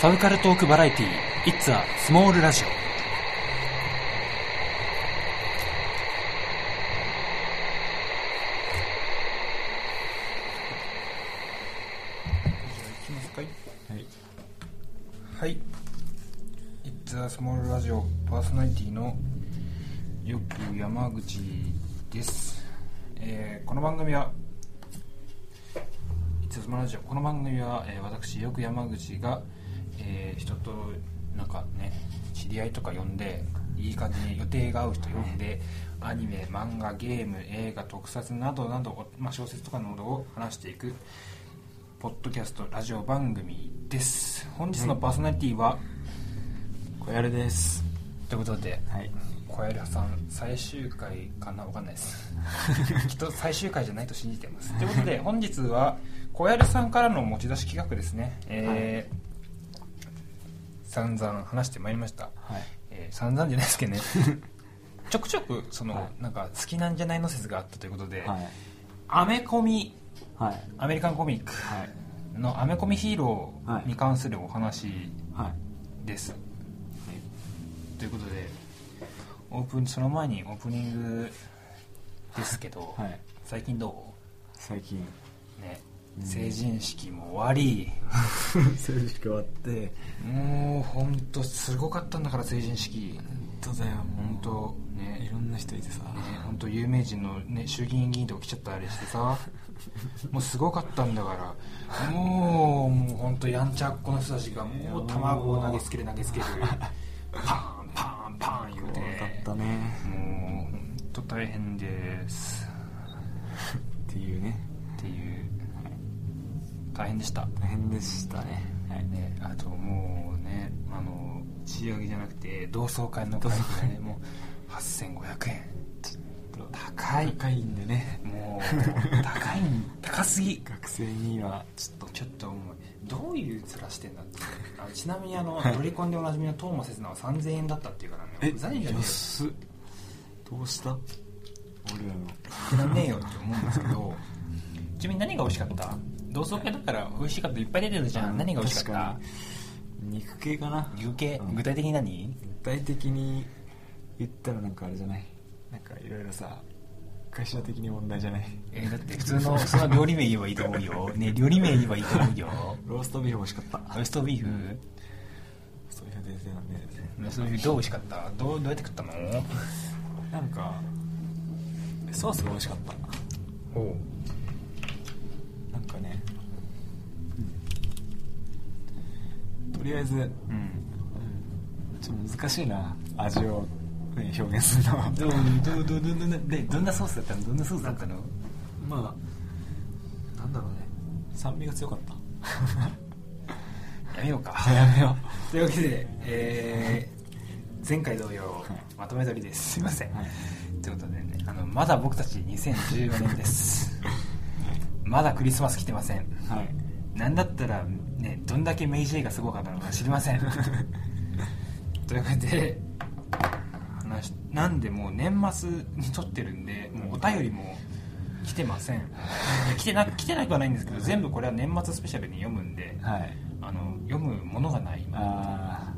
サブカルトークバラエティ It's a Small Radio きますかい。はい。はい「It's a Small Radio」パーソナリティのよく山口です、えーこの番組は「It's a Small Radio」この番組は、えー私よく山口が、えー人となんかね知り合いとか呼んでいい感じに予定が合う人呼んでアニメ漫画ゲーム映画特撮などなど、まあ、小説とかなどを話していくポッドキャストラジオ番組です。本日のパーソナリティは、小やるです。ということではい。小籔さん最終回かな？わかんないです。きっと最終回じゃないと信じてます。ということで本日は小籔さんからの持ち出し企画ですね。えー散々話してまいりました、はい。えー散々じゃないですけどね。ちょくちょくその、はい。なんか好きなんじゃないの説があったということで、はい。アメコミはい。アメリカンコミックはい。のアメコミヒーローに関するお話はい。です、ということでオープンその前にオープニングですけど、はい。最近ど最近。うね成人式も終わり。成人式終わって。もう本当すごかったんだから成人式。本当だよ本当いねろんな人いてさ。本当有名人の、ね、衆議院議員とか来ちゃったりしてさ。もうすごかったんだから。もうもう本当やんちゃっこの人たちがもう卵を投げつける投げつけるパンパンパン言うて。怖かったね。もう本当大変です。っていうね大変でした。大変でしたね。はい。ね、あともうねあの仕上げじゃなくて同窓会の会費がねもう8500円。高い。高いんでね。もう高い。ん高すぎ。学生には。ちょっと。ちょっともう。どういう面してんだって。あちなみにあのドリコンでおなじみのトーマセスナは3000円だったっていうからね。えうざいんじゃどうした？俺らの。えよなんねえよって思うんですけど。ちなみに何が美味しかった？同窓会だから美味しいかったいっぱい出てるじゃん。何が美味しかった？肉系かな。牛系？うん。具体的に何？具体的に言ったらなんかあれじゃない？なんかいろいろさ会社的に問題じゃない？えーだって普通のその料理名言えばいいと思うよ。ね料理名言えばいいと思うよ。ローストビーフ美味しかった。ローストビーフ？そういう先生なんで。ローストビーフどう美味しかった？どうどうやって食ったの？なんかソースが美味しかった。おなんかね、とりあえず、うん。ちょっと難しいな味を、ね、表現するの。はどうどうどうどうどどんなソースだったの？どんなソースだったの？まあなんだろうね。酸味が強かった。やめようか。やめよというわけで、えー前回同様、いまとめ撮りです。すいません、はい。ということでねあのまだ僕たち2014年です。まだクリスマス来てません。うはい。なんだったらねどんだけメイジェイがすごかったのか知りません。というわけで話なんでもう年末に撮ってるんでもうお便りも来てません。来てな来てなくはないんですけど全部これは年末スペシャルに読むんではい。あの読むものがないあ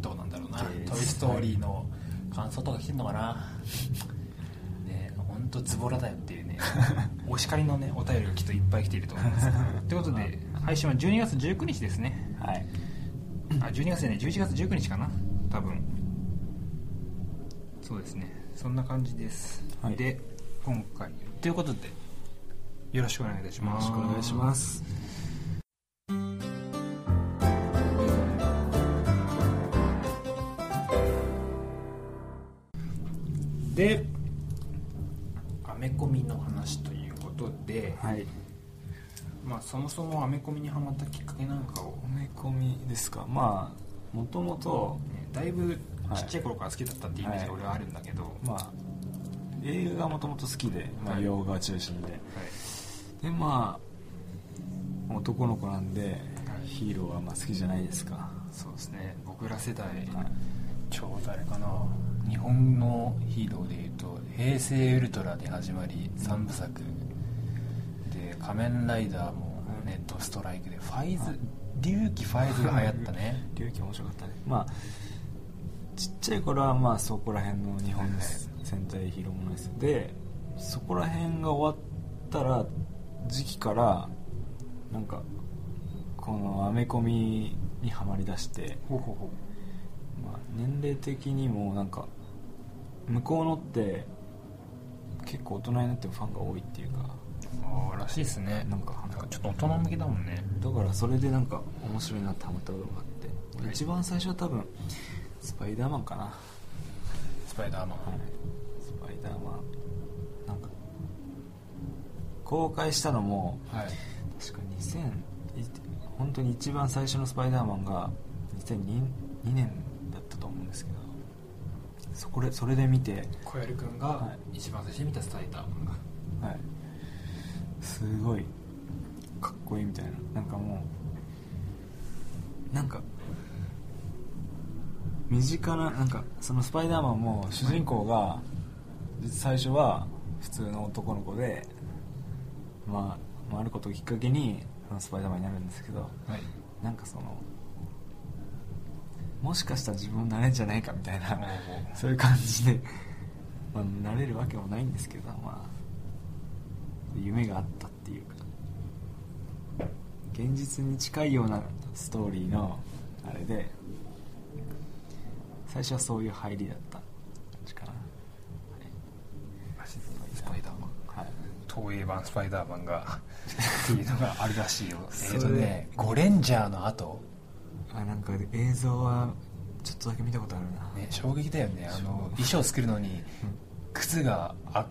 どうなんだろうな「OK ですトイ・ストーリー」の感想とか来てんのかな。ね本当ズボラだよっていうねお叱りのねお便りがきっといっぱい来ていると思いますということで配信は12月19日ですね。あはい。あ12月でね11月19日かな。多分。そうですね。そんな感じです、はい。で今回。ということでよろしくお願いいたしよます。ろしくお願いします。でアメコミの話ということで、はいまあ、そもそもアメコミにハマったきっかけなんかを、埋め込みですか。まあもともとねだいぶちっちゃい頃から好きだったっていうイメージが俺はあるんだけど、まあ映画がもともと好きで、まあ、はい。洋画中心で、はい。でまあ男の子なんでヒーローはまあ好きじゃないですか。そうですね。僕ら世代、はい。ちょうどあれかな。日本のヒーローでいうと「平成ウルトラ」で始まり3部作で「仮面ライダー」もネットストライクでファイズ龍騎5が流行ったね。龍騎面白かったね。まあちっちゃい頃はまあそこら辺の日本の戦隊ヒーローものです。でそこら辺が終わったら時期からなんかこのアメコミにはまりだして、ほうほうほまあ、年齢的にもなんか向こうのって結構大人になってもファンが多いっていうかああらしいですね。なんかなんかちょっと大人向けだもんね。だからそれでなんか面白いなってハマったことがあって、はい。一番最初は多分スパイダーマンかな、はい、スパイダーマン。スパイダーマン。なんか公開したのもはい。確か2000い本当に一番最初のスパイダーマンが2002 2年だったと思うんですけどそこでそれで見て小槍君がは一番最初に見たスパイダーマンが。はいすごいかっこいいみたいな。なんかもうなんか身近ななんかそのスパイダーマンも主人公が最初は普通の男の子でまあ、まあ、あることをきっかけにそのスパイダーマンになるんですけどはい。なんかそのもしかしたら自分なれんじゃないかみたいなそういう感じで、まあ、なれるわけもないんですけどまあ夢があったっていうか。現実に近いようなストーリーのあれで最初はそういう入りだった。感じかな、はいスパイダーマン。はい。東映版スパイダーマンがっていうのがあるらしいよ。えっとねゴレンジャーの後。あなんか映像はちょっとだけ見たことあるな、ね衝撃だよね。あの衣装作るのに靴があ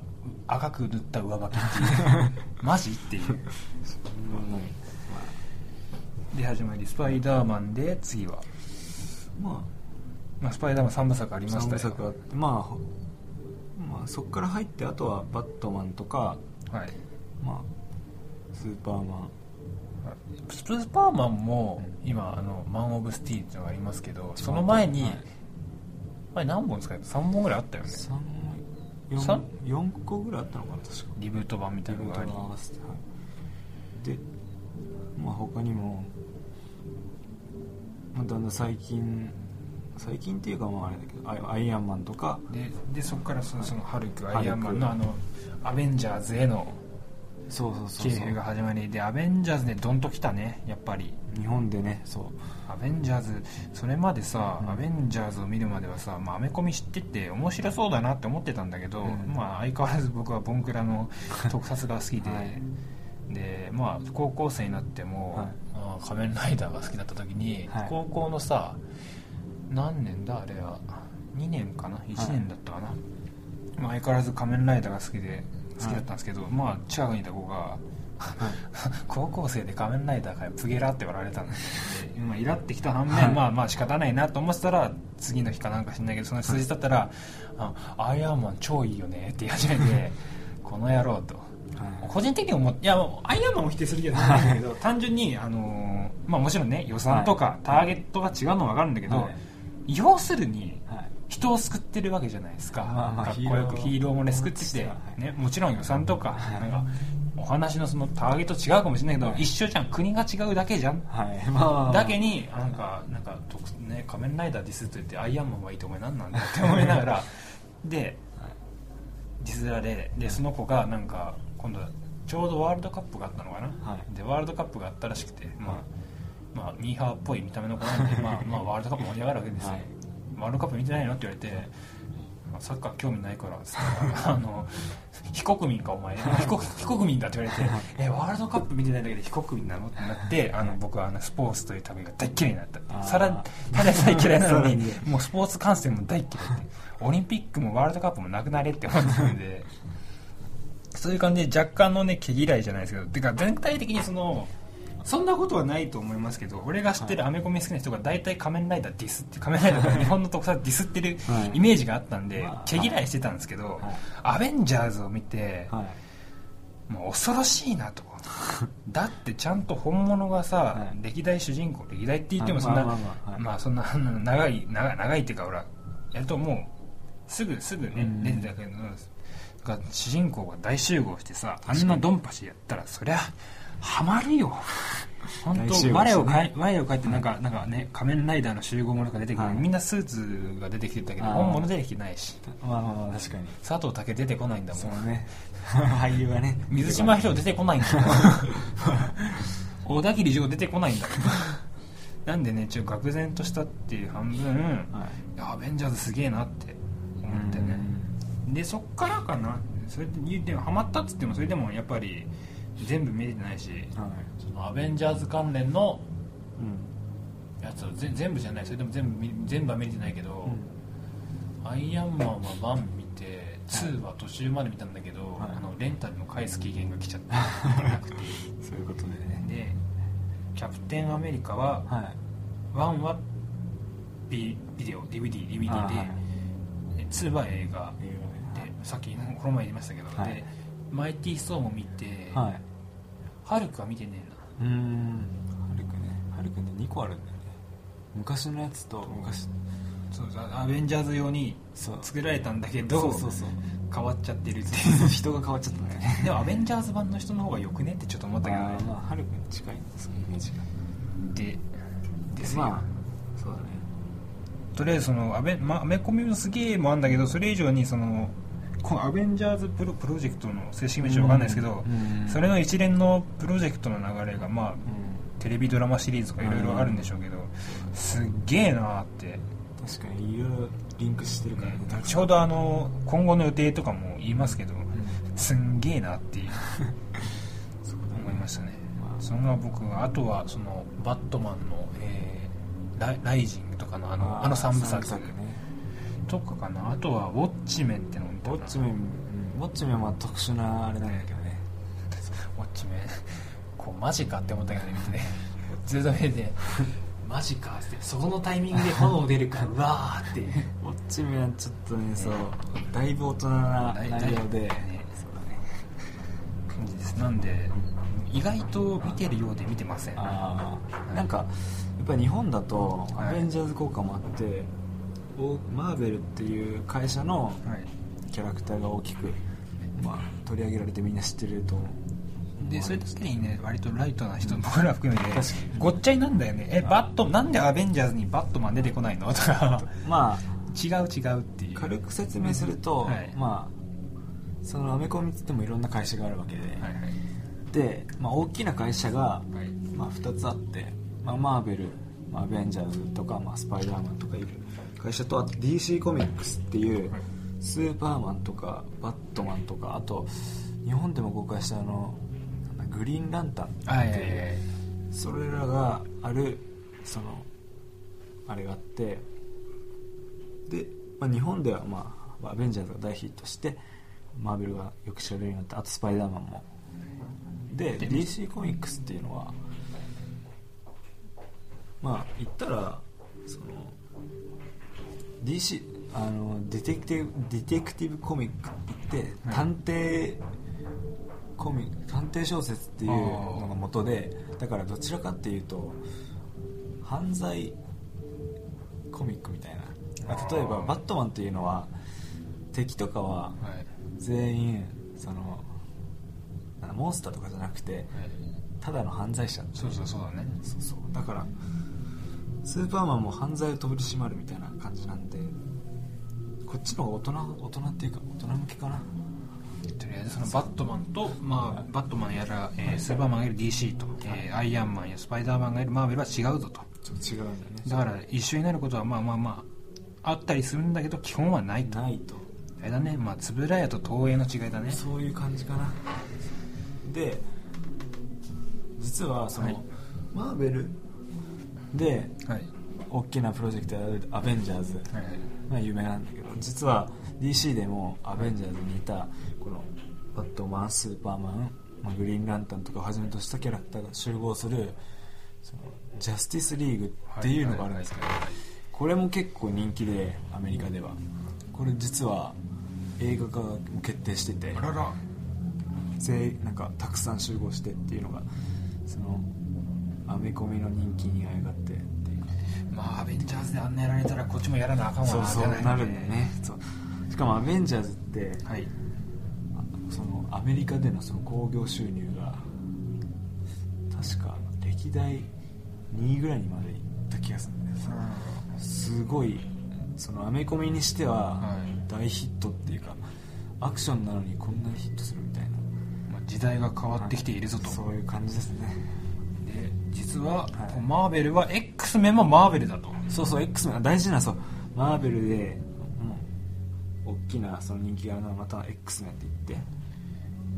赤く塗った上履きっていう。マジっていう。そんで始まりスパイダーマンで次は、まあ。ままあ、スパイダーマン3部作ありあました三部作あよってまあほまあそこから入ってあとはバットマンとかはい。まあスーパーマン。スーパーマンも今あのマン・オブ・スティールっていうのがありますけどその前に、はい。前何本使えた3本ぐらいあったよね。三四三？四個ぐらいあったのかな確か。リブート版みたいなのがあり。合わせて。はいでまあ他にも、まあ、だんだん最近最近っていうかまああれだけどアイアンマンとか。ででそこからそのそのハルク。アイアンマンのあのアベンジャーズへのそうそうそうそう。が始まりでアベンジャーズでドンときたねやっぱり。日本でね。そう。アベンジャーズそれまでさ、うん。アベンジャーズを見るまではさ、まあ、アメコミ知ってて面白そうだなって思ってたんだけど、うん。まあ、相変わらず僕はボンクラの 特撮が好きで、はい。でまあ高校生になっても、はい。仮面ライダーが好きだった時に、はい。高校のさ何年だあれは。2年かな？1年だったかな、まあ、相変わらず仮面ライダーが好きで好きだったんですけど、まあ近くにいた子が高校生で仮面ライダーかよプゲラって言われたん。でまあイラってきた反面、はい。まあまあ仕方ないなと思ってたら次の日かなんか知んないけどその数日経ったら「あアイアンマン超いいよね」って言い始めてこの野郎と。はい。個人的に思っていやアイアンマンを否定する気はないんだけど単純に、あのーまあ、もちろんね予算とかターゲットが違うのは分かるんだけど、はい。要するにはい人を救ってるわけじゃないですか、まあまあかっこよくヒーローもね救ってて、はいね、もちろん予算とか,、はいなんかお話のそのターゲット違うかもしれないけど、はい。一緒じゃん国が違うだけじゃん。はい。まあ。だけになんかなんか特ね仮面ライダーディスと言ってアイアンマンはいいと思いなんなんだって思いながら。でディスられでその子がなんか今度ちょうどワールドカップがあったのかな、はい。でワールドカップがあったらしくてまあ、まあ、ミーハーっぽい見た目の子なんで、まあ、まあワールドカップ盛り上がるわけですよ、はいワールドカップ見てないの？って言われて、まあサッカー興味ないから あの非国民かお前。非国非国民だって言われてえワールドカップ見てないだけで非国民なのってなってあの僕はあのスポーツという旅が大っ嫌いになったって。さらにただでさえ嫌いなのにもうスポーツ観戦も大っ嫌いでオリンピックもワールドカップもなくなれって思ってたんで。そういう感じで若干のね毛嫌いじゃないですけど。てか全体的にそのそんなことはないと思いますけど俺が知ってるアメコミ好きな人が大体仮面ライダーディスって仮面ライダーが日本の特撮ディスってるはい。イメージがあったんでまあ毛嫌いしてたんですけどはい。アベンジャーズを見てはい。もう恐ろしいなと。だってちゃんと本物がさ、はい。歴代主人公歴代って言ってもそんなあまあそんな長い長い長いっていうかほらやるともうすぐすぐねうん。出てたけどが主人公が大集合してさあんなドンパシやったらそりゃハマるよ。本当我をしてねかい我を書いてなんか、なんかね仮面ライダーの集合ものが出てくる、はい。みんなスーツが出てきてたけど本物出てきてないし。まあまあまあ確かに。佐藤健出てこないんだもん。そのね。俳優がね。水島ひろ出てこないんだ 小田切城出てこないんだなんでねちょっと愕然としたっていう半分、はい。アベンジャーズすげえなって思ってね。でそっからかな。それでハマったっつってもそれでもやっぱり全部見れてないしはい。そのアベンジャーズ関連のうん。やつをぜ全部じゃない。それでも全部見全部は見れてないけど、アイアンマンは1見て2は途中まで見たんだけど、はい。あのレンタルの返す期限が来ちゃって見れなくてそういうことでね。でキャプテンアメリカははい。1はビビデオ DVD DVD で、あはい。で2は映画。映でさっきこの前言いましたけど、はい。でマイティー・ストーンも見て、画はい。ハルクは見てねえな。うーん。ハルクね。ハルクね2個あるんだよね。昔のやつと昔そうアベンジャーズ用に作られたんだけどそうそうそう。変わっちゃってるっていう。人が変わっちゃったんだよね。でもアベンジャーズ版の人の方がよくねってちょっと思ったけどね。まあハルクに近いんですイメージが。でですよ、まあそうだね。とりあえずそのアベ,、まあ、アメコミもすげえもあるんだけどそれ以上にそのこのアベンジャーズプロプロジェクトの正式名称わかんないですけど、うんそれの一連のプロジェクトの流れがまあうテレビドラマシリーズとかいろいろあるんでしょうけど、すっげえなーって。ん確かにいろいろリンクしてるからね。ちょうどあの今後の予定とかも言いますけど、すんげえなっていう。思いましたね、まあ。その僕はあとはそのバットマンの、えーライライジングとかのあのあの3部作。ね。とかかな。あとはウォッチメンってのウォッチメン、うん。ウォッチメンは特殊なあれなんだけどね。ウォッチメンこうマジかって思ったけどね見てね。ずっと見てて。マジかって。そこのタイミングで炎出るからうわーって。ウォッチメンはちょっとねそう。だいぶ大人な内容で、ね。そうだね。感じです。なんで意外と見てるようで見てません。ああなんかやっぱり日本だとはい。アベンジャーズ効果もあって、おマーベルっていう会社のはいキャラクターが大きく、まあ、取り上げられてみんな知ってると思うでそれだけにね割とライトな人僕ら含めてごっちゃになんだよね。えバットなんでアベンジャーズにバットマン出てこないの？とか。まあ。違う違うっていう。軽く説明すると、はい。まあそのアメコミっつってもいろんな会社があるわけで、はいはい。で、まあ、大きな会社が、はい。まあ、2つあって、まあ、マーベル、まあ、アベンジャーズとか、まあ、スパイダーマンとかいる会社とあと DC コミックスっていうはいスーパーマンとかバットマンとかあと日本でも公開したあのグリーンランタンっていう、それらがあるそのあれがあってで、まあ、日本では、まあ、アベンジャーズが大ヒットしてマーベルがよく知られるようになってあとスパイダーマンも。でで DC コミックスっていうのはまあ言ったらその DC あのディテクティブディテクティブコミックって言ってはい。探偵コミ探偵小説っていうのが元でだからどちらかっていうと犯罪コミックみたいな。まあ例えばバットマンっていうのは敵とかははい。全員そのなんだモンスターとかじゃなくてただの犯罪者。そうそうそうだね。そうそう。だからスーパーマンも犯罪を取り締まるみたいな感じなんでこっちの大人大人っていうか大人向けかな。とりあえずそのバットマンと、まあ、バットマンやら、えースーパーマンがいる DC と、えーアイアンマンやスパイダーマンがいるマーベルは違うぞと。ちょっと違うんだよね。だから一緒になることはまあまあまああったりするんだけど基本はないと。ないと。あれだね。まあ円谷と東映の違いだね。そういう感じかな。で実はその、はい。マーベルではい。大きなプロジェクトやるアベンジャーズ。はいはいまあ有名なんだけど実は DC でもアベンジャーズにいたこのバットマンスーパーマン、まあ、グリーンランタンとかをはじめとしたキャラクターが集合するそのジャスティスリーグっていうのがあるんですけどこれも結構人気でアメリカでは。これ実は映画化も決定してて全員なんかたくさん集合してっていうのがそのアメコミの人気にあやがってまあアベンジャーズであんなやられたらこっちもやらなあかんわそうそうなるんだよね。そう。しかもアベンジャーズってはい。そのアメリカでのその興行収入が確か歴代2位ぐらいにまで行った気がするんだよすごいそのアメコミにしてははい。大ヒットっていうか、アクションなのにこんなにヒットするみたいな。まあ時代が変わってきているぞと、そういう感じですね。で実は、はい。マーベルは X メンもマーベルだと。そうそう X メン大事なそう。マーベルでもう大きなその人気があるのはまた X メンって言って。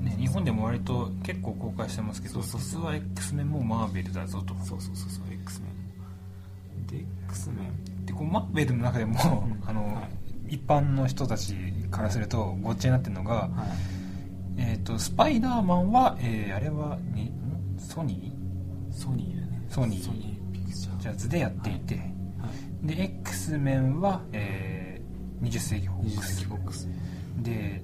ね、日本でも割と結構公開してますけどそうそうそう。実は X メンもマーベルだぞと。そうそうそうそう X メンで X メンでこうマーベルの中でも、うん。あのはい。一般の人たちからするとごっちゃになってるのが、はい。えー、とスパイダーマンは、えーあれはにん？ソニソニーだね。ソニーソニーピクチャーージャズでやっていて、はい。で X メンは、えー20世紀フォッ20クス。ックス。で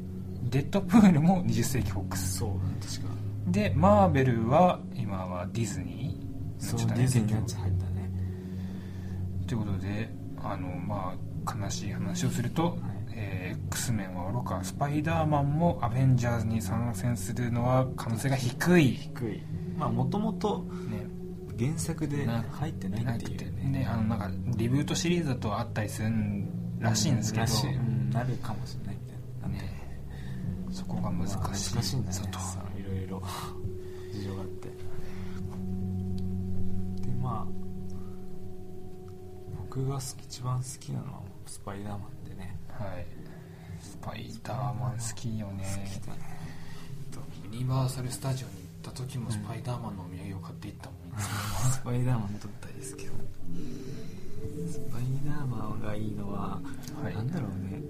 デッドプールも20世紀フォックス。そう確か。でマーベルは今はディズニー。そうねディズニーのやつ入ったね。ということであのまあ悲しい話をすると、い。えー X メンはおろか。スパイダーマンもアベンジャーズに参戦するのは可能性が低い、低い。まあもともとね、原作でな入ってないっていうね。ね。あのなんかリブートシリーズだとあったりするらしいんですけど、うんなるかもしれないみたいな。ね、そこが難しい,、まあ難しいんだね。いろいろ。事情があって。でまあ僕が好き一番好きなのはスパイダーマンでね。はい。スパイダーマン好きよね。好きだね。ユニバーサル・スタジオに行った時もスパイダーマンのお土産を買っていったもん、スパイダーマンと大好きスパイダーマンがいいのは、はい。なんだろうね。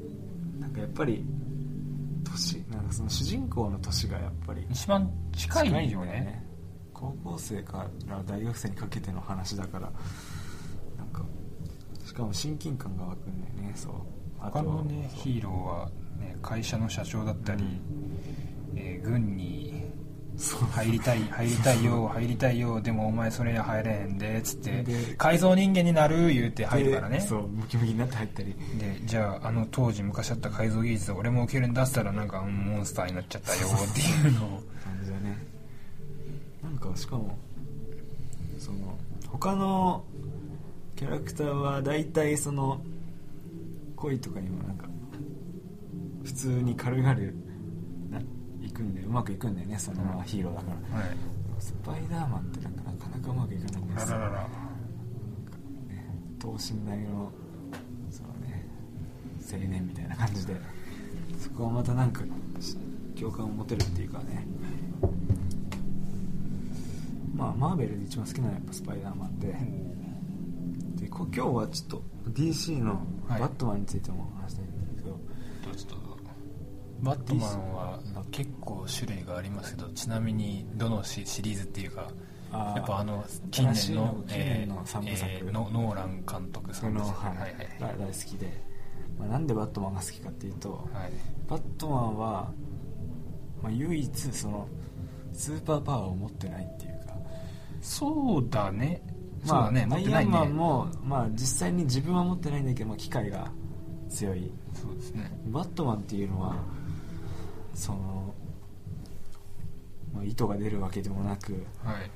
なんかやっぱり年なんかその主人公の年がやっぱり一番近いよね。高校生から大学生にかけての話だからなんかしかも親近感が湧くんだよねそう。他のねヒーローは、ね、会社の社長だったり、えー軍に入りたい入りたいよ入りたいよでもお前それ入れへんでつってで改造人間になる言うて入るからね。でそうムキムキになって入ったり。でじゃああの当時昔あった改造技術俺も受けるんだっつったらなんかうんモンスターになっちゃったよっていうのを。感じだね。なんかしかもその他のキャラクターは大体その恋とかにもなんか普通に軽々くんでうまくいくんだよねそのままヒーローだから、はい。スパイダーマンってなんかなかなかうまくいかないんですよ。あららら。ね等身大のそのね青年みたいな感じで。そこはまたなんかし共感を持てるっていうかね。まあマーベルで一番好きなのはやっぱスパイダーマンで。でこ今日はちょっと DC のはい。バットマンについても話したバットマンは結構種類がありますけどちなみにどのシシリーズっていうかやっぱあの近年の近年の三部作。えーノノーラン監督その、三部作はい大好きで、まあ、なんでバットマンが好きかっていうと、はい。バットマンは、まあ、唯一そのスーパーパワーを持ってないっていうか。そうだね。まあだね。持アイアンマンも、まあ、実際に自分は持ってないんだけど、まあ、機械が強い。そうですね。バットマンっていうのはその、まあ、糸が出るわけでもなくはい。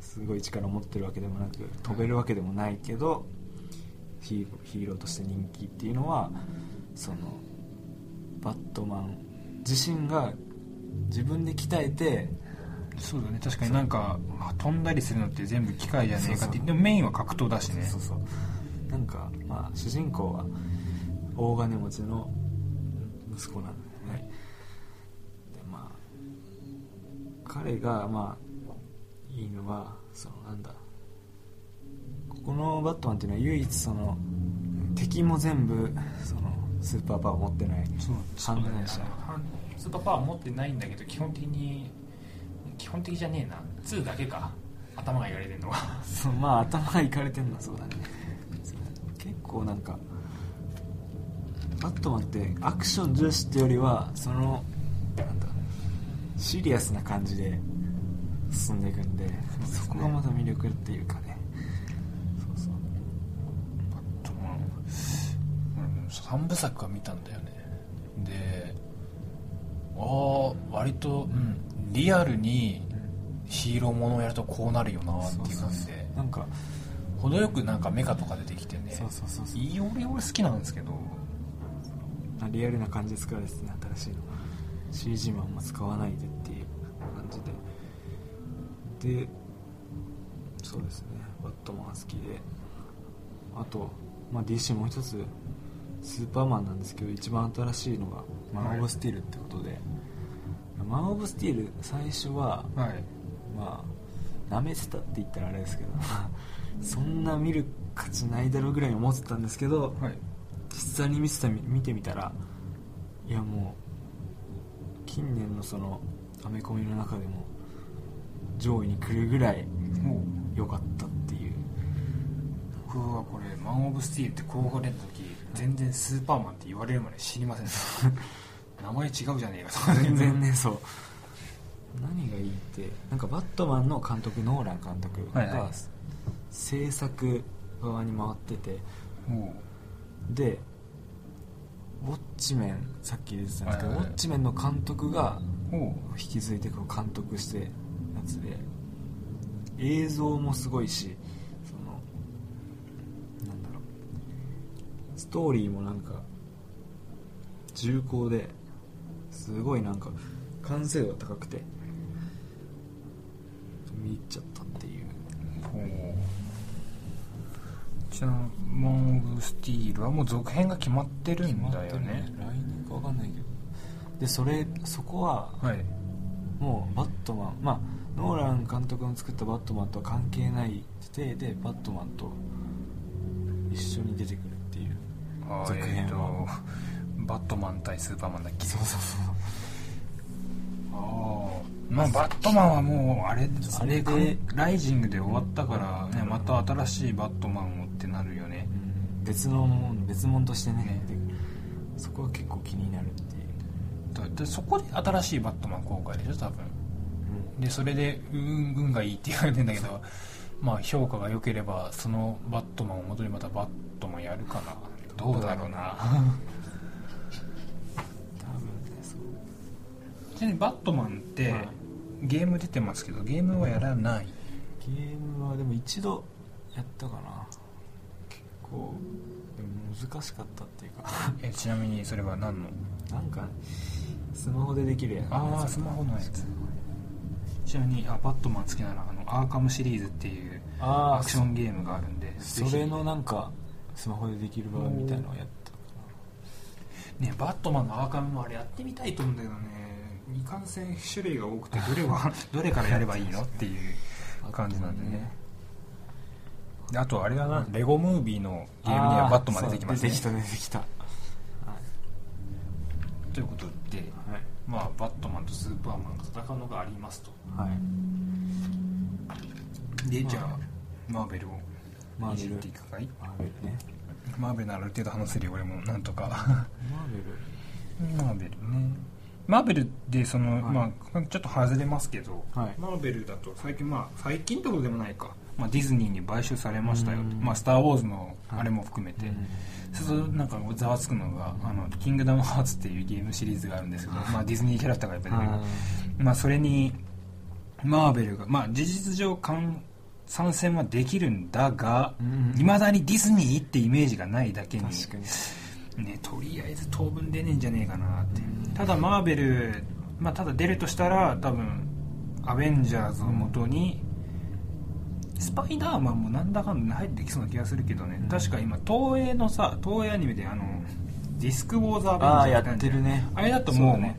すごい力を持ってるわけでもなく飛べるわけでもないけどヒーローとして人気っていうのはそのバットマン自身が自分で鍛えてそうだね。確かになんかあ飛んだりするのって全部機械じゃねえかってでもメインは格闘だしね。そうそうなんかまあ主人公は大金持ちの息子なん彼がまあいいのはそのなんだ。ここのバットマンっていうのは唯一その敵も全部そのスーパーパワーを持ってない犯罪者スーパーパワー持ってないんだけど基本的に基本的じゃねえな。2だけか。頭が言われてるのは。そうまあ頭がいかれてんのはそうだね。結構なんかバットマンってアクション重視ってよりはそのなんだシリアスな感じで進んでいくんですねそこがまた魅力っていうかね。そうそう。バットマン、うん、3部作は見たんだよね。でああ割と、うん、リアルにヒーローものをやるとこうなるよなっていう感じで。なんか程よくなんかメカとか出てきてね。そうそうそうそう。いい俺俺好きなんですけど。あリアルな感じで使われててね新しいの CG もあんま使わないでっていう感じで。でそうですね。バットマン好きで。あと、まあ、DC もう一つスーパーマンなんですけど一番新しいのがマン・オブ・スティールってことで、マン・オブ・スティール最初ははい。まあ舐めてたって言ったらあれですけど そんな見る価値ないだろうぐらいに思ってたんですけど、はい。実際に見てた見てみたらいやもう近年のそのアメコミの中でも上位に来るぐらいもう。良かったっていう。僕はこれマン・オブ・スティールって高校出た時全然スーパーマンって言われるまで知りません。でした名前違うじゃねえか全然ねそう。何がいいってなんかバットマンの監督ノーラン監督が、はいはい。制作側に回っててもでウォッチメンさっき出てたんですけど、ウォッチメンの監督が引き継いでこう監督してやつで。映像もすごいしそのなんだろう。ストーリーもなんか重厚ですごいなんか完成度が高くて。見入っちゃったっていううほうちなマン・オブ・スティールはもう続編が決まってるんだよね。来年か分かんないけど。でそれそこははい。もうバットマンまあノーラン監督の作ったバットマンとは関係ない体でバットマンと一緒に出てくるっていう。あ続編えーバットマン対スーパーマンだっけ？そうそうそうああまあバットマンはもうあれあれでライジングで終わったから、ね、また新しいバットマンを別のもん別物としてねでそこは結構気になるっていう、だでそこで新しいバットマン公開でしょ多分。でそれで運運がいいって言われてんだけどまあ評価が良ければそのバットマンを元にまたバットマンやるかな。どうだろうな。多分ねそう。ちなみにバットマンって、はい。ゲーム出てますけどゲームはやらない。ゲームはでも一度やったかな。結構でも難しかったっていうか。えちなみにそれは何の？なんかスマホでできるやつ。ああスマホのやつ。ちなみにあバットマン好きならあのアーカムシリーズっていうあアクションゲームがあるんでそれのなんかスマホでできる場みたいなのをやったかねバットマンのアーカムもあれやってみたいと思うんだけどね。いかんせん種類が多くてどれは どれからやればいいのっていう感じなんでね。であとあれだなレゴムービーのゲームにはバットマン出てきますね。出てきた出てきた。はということで、い。まあ、バットマンとスーパーマンが戦うのがありますと。はい。でじゃあマーベルをマーベル。いじっていくかい？マーベルね。マーベルならある程度話せるよ俺もなんとか。マーベル。マーベルね。マーベルでその、はい。まあちょっと外れますけど、はい。マーベルだと最近まあ最近ってことでもないか、まあ、ディズニーに買収されましたようん。まあ「スター・ウォーズ」のはい。あれも含めて、うん。そうするとなんかざわつくのが「あのキングダムハーツ」っていうゲームシリーズがあるんですけど、まあ、ディズニーキャラクターがやっぱり出てくる。あまあ、それにマーベルが、まあ、事実上参参戦はできるんだがうん。いま、未だにディズニーってイメージがないだけにね、とりあえず当分出ねえんじゃねえかなって。うん。ただマーベル、まあ、ただ出るとしたら多分アベンジャーズをもとに、スパイダーマンもなんだかんだ入ってきそうな気がするけどね、うん。確か今東映のさ東映アニメであのディスク・ウォーズ・アベンジャーズああやってるね。あれだともうね。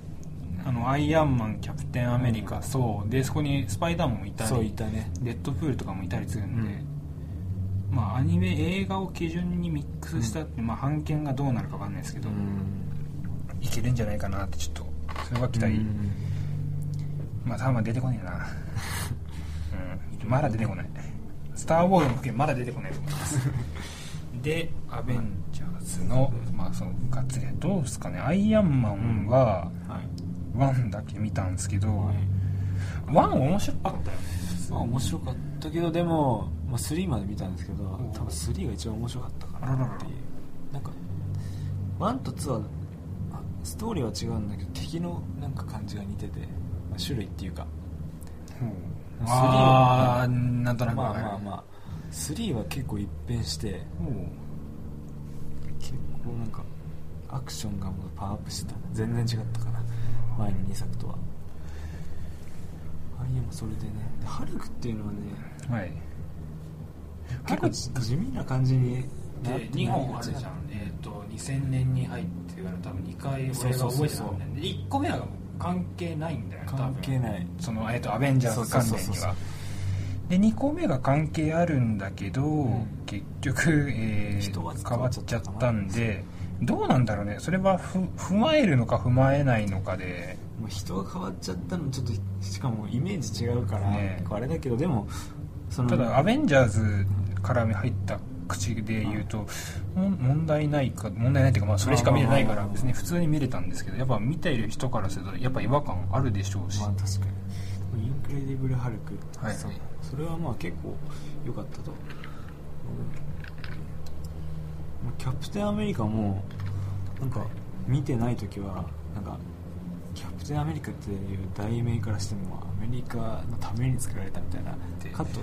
あのアイアンマンキャプテンアメリカ、そう。でそこにスパイダーマンもいたりそういたね。デッドプールとかもいたりするんで、まあアニメ映画を基準にミックスしたって、まあ判件がどうなるかわかんないですけど、いけるんじゃないかなってちょっとそれは期待、うん。まあ多分出てこねえな。う んまだ出てこない。スター・ウォーズも含めまだ出てこないと思います。でアベンジャーズのまあそのがっつりどうですかね。アイアンマンははい。1だけ見たんですけど、はい。1面白かったよね。まあ面白かったけどでも、まあ、3まで見たんですけどお多分3が一番面白かったかなっていう。なんか1と2はあストーリーは違うんだけど敵のなんか感じが似てて、まあ、種類っていうか。ほうああなんとなくまあまあまあ。3は結構一変して結構なんかアクションがもうパワーアップしてた。全然違ったかな。前の2作とは。ああいうもそれでね。でハルクっていうのはねはい。結構地地味な感じにで2本あるじゃん、えー、と2000年に入ってから多分2回俺が覚えてたんだよね。で1個目は関係ないんだよ関係ない。その、えー、とアベンジャーズ関連には。で2個目が関係あるんだけど、ん。結局、えー変わっちゃったんでどうなんだろうね。それはふ踏まえるのか踏まえないのかで。人が変わっちゃったのちょっとしかもイメージ違うから、ね。あれだけどでもそのただアベンジャーズから入った口で言うと、も問題ないか問題ないっていうか、まあ、それしか見れないから別に普通に見れたんですけどやっぱ見ている人からするとやっぱ違和感あるでしょうし、まあ確かに。インクレディブル・ハルク、はい。それはまあ結構良かったと、まあキャプテンアメリカもなんか見てない時はなんかキャプテンアメリカっていう題名からしてもアメリカのために作られたみたいなでカット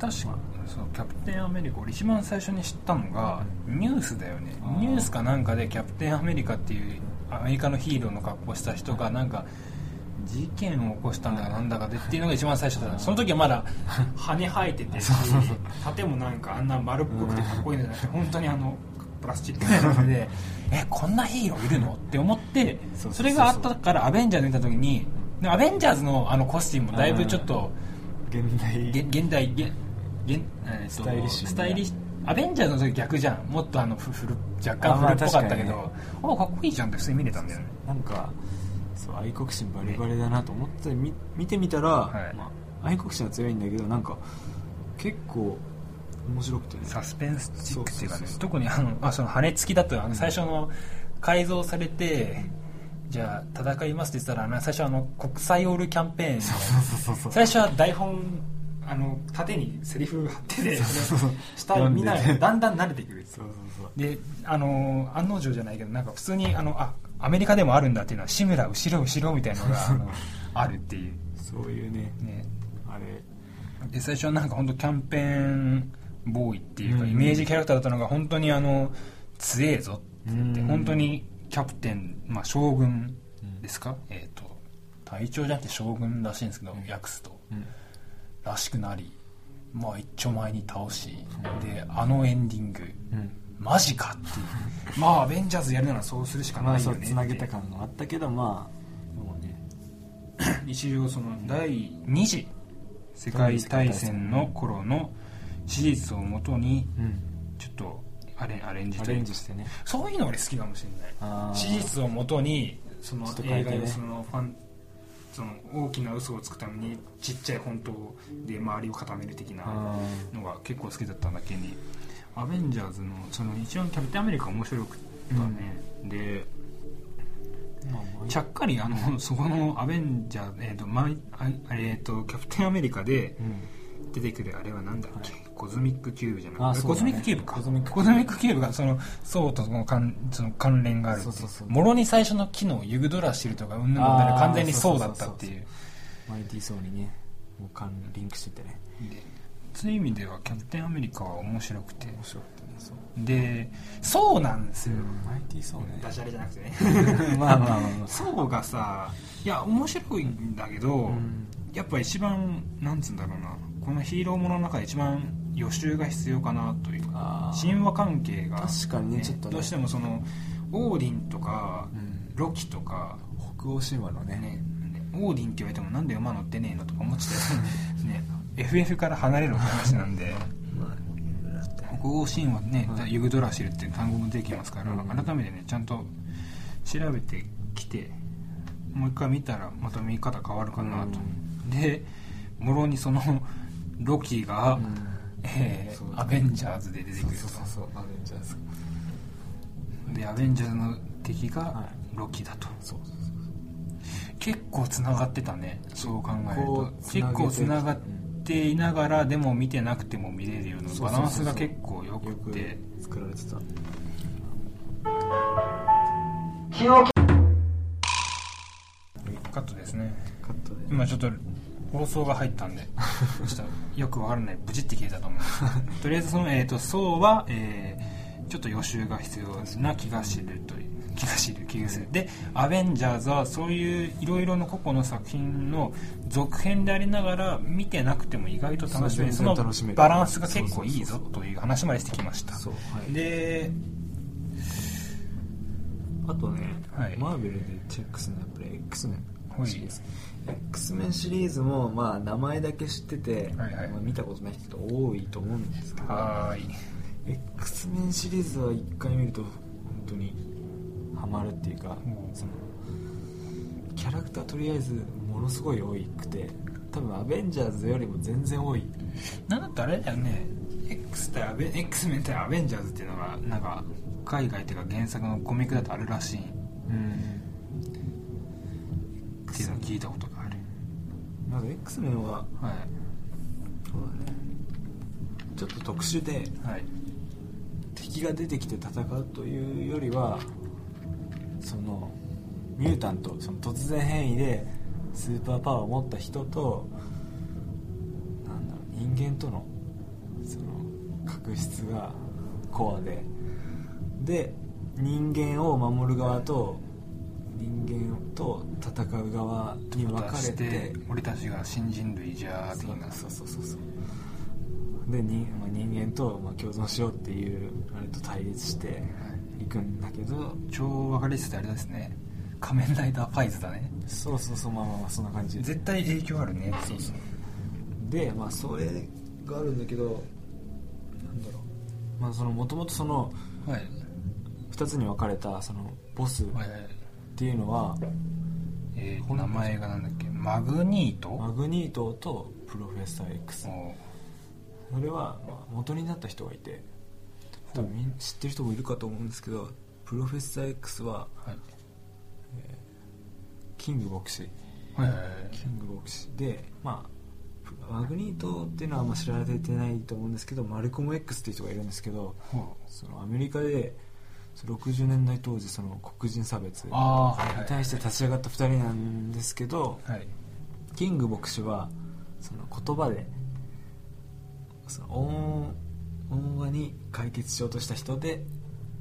確かそのキャプテンアメリカ俺一番最初に知ったのがニュースだよね。ニュースかなんかでキャプテンアメリカっていうアメリカのヒーローの格好をした人がなんか事件を起こしたんだかなんだかでっていうのが一番最初だった。その時はまだ羽生えてて盾もなんかあんな丸っぽくてかっこいいのじゃなくて本当にあのプラスチック。のやつでえこんなヒーローいるのって思ってそれがあったからアベンジャーズ見た時にでアベンジャーズのあのコスチュームもだいぶちょっと現代。現現代現現、えーとスタイリッシュなスタイリッシュ。アベンジャーズの時逆じゃん。もっとあのふ古若干古っぽかったけど確あ、かっこいいじゃんって普通に見れたんだよね。なんかそう愛国心バリバリだなと思ってみ見てみたら、はい。まあ、愛国心は強いんだけどなんか結構面白くてね。サスペンスチックっていうかね特にあのあその羽付きだとあの最初の改造されて、じゃあ戦いますって言ったら最初あの国際オールキャンペーン。そうそうそう。最初は台本あの縦にセリフ貼ってて下見ないとだんだん慣れてくる。そうそうそうであの案の定じゃないけどなんか普通にあのあアメリカでもあるんだっていうのは志村後ろ後ろみたいなのがあのあるっていう。そういうねね。あれ。で最初はなんか本当キャンペーンボーイっていうか、うん。イメージキャラクターだったのが本当にあの強えぞって言って、うん。本当にキャプテン、まあ、将軍ですか、えっ、と隊長じゃなくて将軍らしいんですけど、訳すと。うんらしくなりまあ一丁前に倒し、であのエンディングうん。マジかっていう。まあアベンジャーズやるならそうするしかまあないよねつなげた感があったけどまあもうね。一応その第二次。世界大戦の頃の史実をもとにうん。ちょっとアレンアレンジとアレンジしてね。そういうの俺好きかもしれない。史実をもとにその映画をそのファンその大きな嘘をつくためにちっちゃい本当で周りを固める的なあのが結構好きだったんだけに。アベンジャーズのその一番キャプテンアメリカ面白くったね、でーまあまあ。ちゃっかりあのそこのアベンジャーズ、えーとえー、とキャプテンアメリカでうん出てくるあれはなんだっけ、コズミックキューブじゃなくて、ね。コズミックキューブか。コズミックキューブ。がそのそうとその関その関連があるっていう。そうそうそうもろに最初の機能ユグドラシルとかうんぬんのあー完全にそうだったっていう。マイティーソーにねもう関リンクしててね。でそういう意味ではキャプテンアメリカは面白くて。面白くてねそう。でそうなんですよ、マイティーソーね。ダジャレじゃなくてね。まあまあまあまあ。そうがさいや面白いんだけど、ん。やっぱ一番なんつうんだろうなこのヒーローものの中で一番予習が必要かなというか神話関係が、確かにねちょっとね。どうしてもそのオーディンとか、うん。ロキとか、北欧神話のね。ね、オーディンって言われてもなんで馬乗ってねえのとか思ってたよね FF から離れろって話なんで北欧神話ね、はい。ユグドラシルっていう単語も出てきますから、うん。改めてねちゃんと調べてきてもう一回見たらまた見方変わるかなと、でもろにそのロキが、うん。えーそうアベンジャーズで出てくると。そうそうそうアベンジャーズ。でアベンジャーズの敵がはロキだと、そうそう結構つながってたね。そう考えること結構つながっていながらでも見てなくても見れるような。バランスが結構よくて。作られてた。カットですね。カットで。今ちょっと放送が入ったんで。ちょっとよくわからない。ブチって消えたと思うとりあえずその、えー、とそうは、えーちょっと予習が必要な気がするという。気がする。気がする。で「アベンジャーズ」はそういういろいろな個々の作品の続編でありながら見てなくても意外と楽しめる。そのバランスが結構いいぞという話までしてきました。そうはい。であとね、はい。マーベルでチェックするのはやっぱり X メはい。ンシリーズ、X メンシリーズもまあ名前だけ知ってて、はいはい。まあ、見たことない人多いと思うんですけどはーい。X メンシリーズは一回見ると本当にハマるっていうか、うん。そのキャラクターとりあえずものすごい多くて多分アベンジャーズよりも全然多い。なんだってあれだよね。X 対アベ X メン対アベンジャーズっていうのがなんか海外っていうか原作のコミックだとあるらしい。っていうのを聞いたことまず X メンははい。そうだね。ちょっと特殊ではい。敵が出てきて戦うというよりはそのミュータントその突然変異でスーパーパワーを持った人となんだろう人間とのその確執がコアで。で人間を守る側とと戦う側に分かれして。俺たちが新人類じゃー的なそうそうそうそう。で人,、まあ、人間とまあ共存しようっていうあれと対立してい。くんだけど。超分かりやすいあれですね。仮面ライダーファイズだね。そうそうそうまあまあまあそんな感じ。絶対影響あるね。そうそう。でまあそれがあるんだけどなんだろう。まあそのもともとそのはい。2つに分かれたそのボスっはいはいていうのはえー名前がなんだっけ？マグニート？マグニートとプロフェッサー X おそれはまあ元になった人がいて多分知ってる人もいるかと思うんですけどプロフェッサー X ははい。キング牧師。はいはいはい。キング牧師でまあマグニートっていうのはあんま知られてないと思うんですけどマルコム X っていう人がいるんですけどそのアメリカで60年代当時その黒人差別。に対して立ち上がった2人なんですけどはい。キング牧師はその言葉でその温温和に解決しようとした人で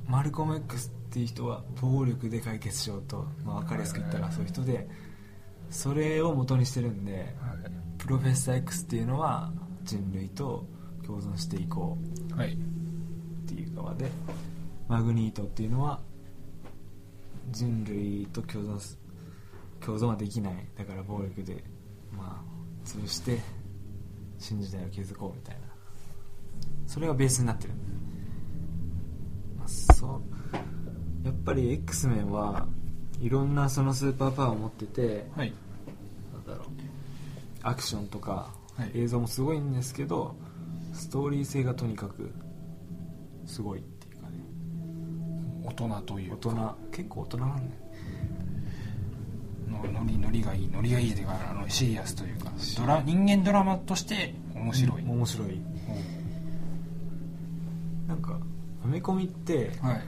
マルコム X っていう人は暴力で解決しようと、まあ、分かりやすく言ったらそういう人でそれを元にしてるんではい。プロフェッサー X っていうのは人類と共存していこう。はい。っていう側でマグニートっていうのは人類と共存す共存はできない。だから暴力でまあ潰して新時代を築こうみたいな。それがベースになってる、まあ、そう。やっぱり X メンはいろんなそのスーパーパワーを持っててはい。なんだろう。アクションとかはい。映像もすごいんですけど、ストーリー性がとにかくすごい大人という大人。結構大人なんだよ。のノリノリがいい。ノリがいいというかあのシリアスというか。ドラ人間ドラマとして面白い、面白い。なんかアメコミってはい。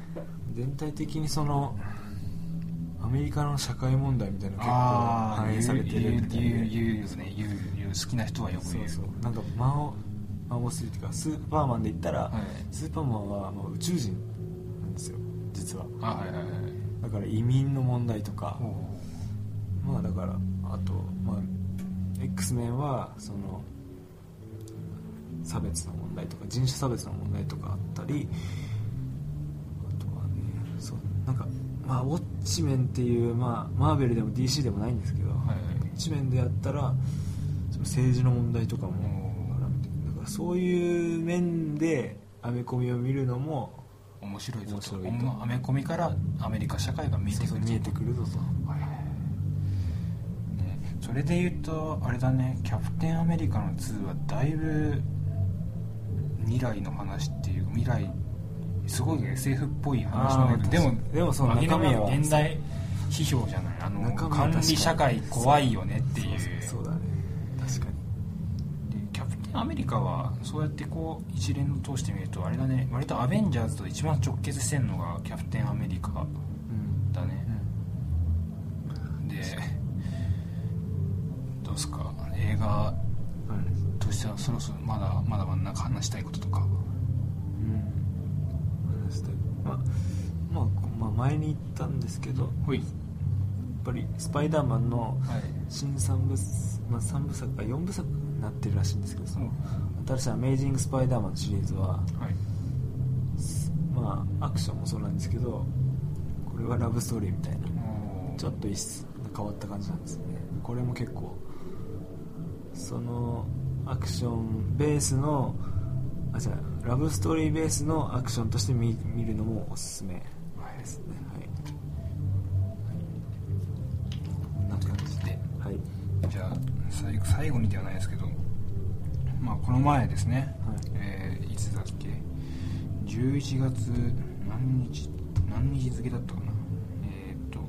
全体的にそのアメリカの社会問題みたいなの結構反映されてるみたい言うで言うですね。言う言う。好きな人はよくそ言う。うそう。なんか間を間をするっていうかスーパーマンで言ったら、はい。スーパーマンはもう宇宙人実は。あはいはいはい。だから移民の問題とか、ほまあだからあとまあ X メンはその差別の問題とか人種差別の問題とかあったりあとはねそうなんかまあウォッチメンっていうまあマーベルでも DC でもないんですけど、はいはい。ウォッチメンでやったらその政治の問題とかも絡めてだからそういう面でアメコミを見るのもう面白いぞと。面白アメコミからアメリカ社会が見えてくる見えてくるぞと。ねそれで言うとあれだね。キャプテンアメリカの2はだいぶ未来の話っていう未来すごい SF っぽい話なんだけどでもでもその中身は現代批評じゃない？あの管理社会怖いよねっていうそうだね確かにでキャプテンアメリカはそうやってこう一連を通してみるとあれだね。割とアベンジャーズと一番直結してんのがキャプテンアメリカうん。だね、でどうすか映画としてはそろそろまだまだまだなん。か話したいこととかうん。話したいまあまあまあ前に言ったん。ですけどはいやっぱりスパイダーマンの新3部,、まあ、3部作か4部作なってるらしいんですけどその新しい「アメイジング・スパイダーマン」のシリーズははい。まあアクションもそうなんですけどこれはラブストーリーみたいなちょっと変わった感じなんですよね。これも結構そのアクションベースのあ違うラブストーリーベースのアクションとして見見るのもおすすめですね。はい、最後最後にではないですけどまあこの前ですね、はい。えーいつだっけ？11月何日何日付だったかな？えーっと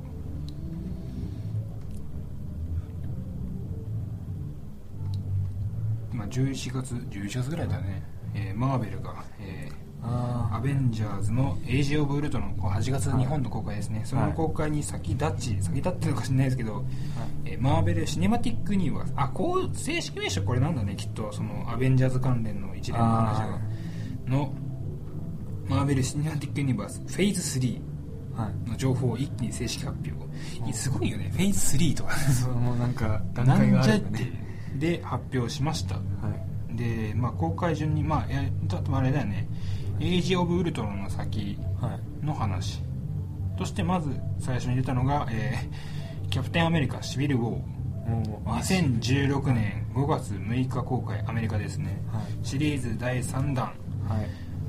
まあ11月11月ぐらいだね、えーマーベルが、えーあアベンジャーズのエイジ・オブ・ウルトロンこう8月日本の公開ですね、その公開に先立ち先立ってるのかしれないですけど、えーマーベル・シネマティック・ニューバースあこう正式名称これなんだねきっとそのアベンジャーズ関連の一連の話があのマーベル・シネマティック・ユニバースフェーズ3はい。の情報を一気に正式発表。すごいよね。フェーズ3とか。そうもうなんか 段な階があるんだねで発表しました。はい。で、まあ、公開順にまあいやあれだよねエイジ・オブ・ウルトロンの先はい。の話。としてまず最初に出たのが、えーキャプテンアメリカシビル・ウォー。もうあ2016年5月6日公開アメリカですね、はい。シリーズ第3弾、はい。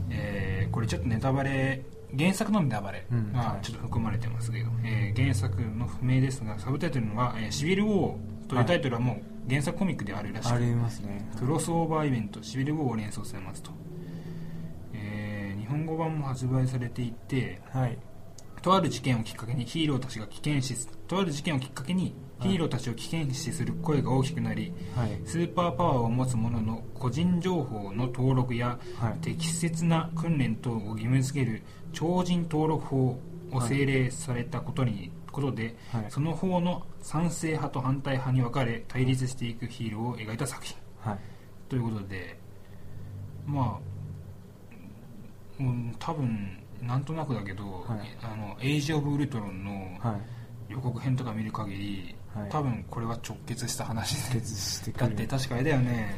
えーこれちょっとネタバレ原作のネタバレうん。がちょっと含まれてますけど、えー原作の不明ですがサブタイトルのは「えーシビル・ウォー」というタイトルはもう原作コミックであるらしく、ありますね。クロスオーバーイベントシビル・ウォーを連想されますと、本語版も発売されていてはい。とある事件をきっかけにヒーローたちが危険視すとある事件をきっかけにヒーローたちを危険視する声が大きくなり、はい。スーパーパワーを持つ者の個人情報の登録や、はい。適切な訓練等を義務付ける超人登録法を制令されたことに、ことで、はい。その法の賛成派と反対派に分かれ対立していくヒーローを描いた作品。はい。ということでまあ、うん、多分なんとなくだけど、はい。あのエイジ・オブ・ウルトロンのはい。予告編とか見る限り、はい。多分これは直結した話で。だる。って確かあれだよね。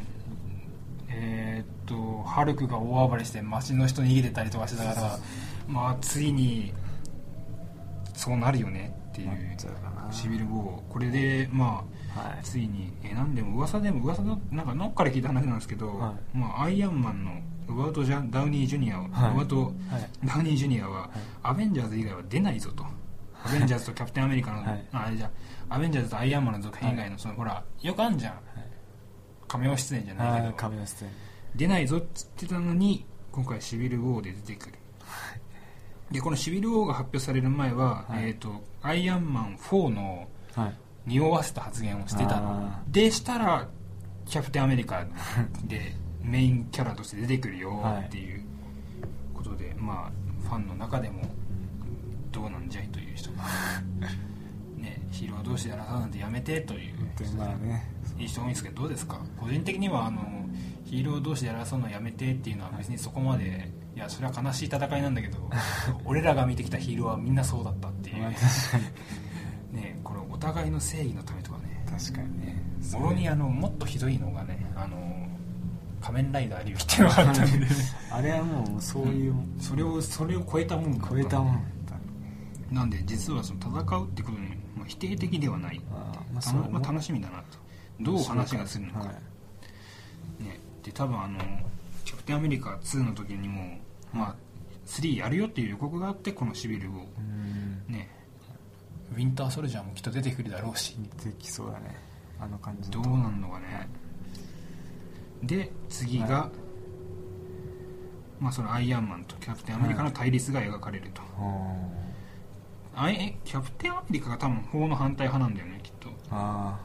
えーっとハルクが大暴れして街の人逃げてたりとかしてたからまあついにそうなるよねっていうシビル・ウォー。これでまあはい。ついに、えーなんでも噂でも噂のなんかどっから聞いた話なんですけど、はまあ、アイアンマンのウバウト・ジャダウニー・ジュニアを、はい。ウバウト・はい。ダウニー・ジュニアは、アベンジャーズ以外は出ないぞと。アベンジャーズとキャプテンアメリカの、はい。ああれじゃアベンジャーズとアイアンマンの続編以外のその、ほらよくあんじゃん、カメオ出演じゃないけどあーカメオ出演。出ないぞっつってたのに今回シビル・ウォーで出てくる。でこのシビル・ウォーが発表される前は、はい。えー、とアイアンマン4のはい。匂わせた発言をしてたあでしたらキャプテンアメリカで メインキャラとして出てくるよっていうことで、まあファンの中でもどうなんじゃいという人が、ね、ヒーロー同士で争うなんてやめてといういい人多いんですけどどうですか？個人的にはあのヒーロー同士で争うのやめてっていうのは別にそこまでいやそれは悲しい戦いなんだけど 俺らが見てきたヒーローはみんなそうだったっていう。ねこれお互いの正義のためとかね。確かにね。もろにあのもっとひどいのが仮面ライダー龍騎っていうのがあったんで。あれはもうそういうそれをそれを超えたもん超えたもんだなんで実はその戦うってことに、まあ、否定的ではない。あーまあまあ、楽しみだなと。どう話がするのか、はい。ね、で多分あのキャプテンアメリカ2の時にも、まあ、3やるよっていう予告があってこのシビルを。うん。ね。ウィンターソルジャーもきっと出てくるだろうし。できそうだね。あの感じどうなんのかねで次が、はまあ、そのアイアンマンとキャプテンアメリカの対立が描かれると、あ。いえキャプテンアメリカが多分法の反対派なんだよねきっと。あ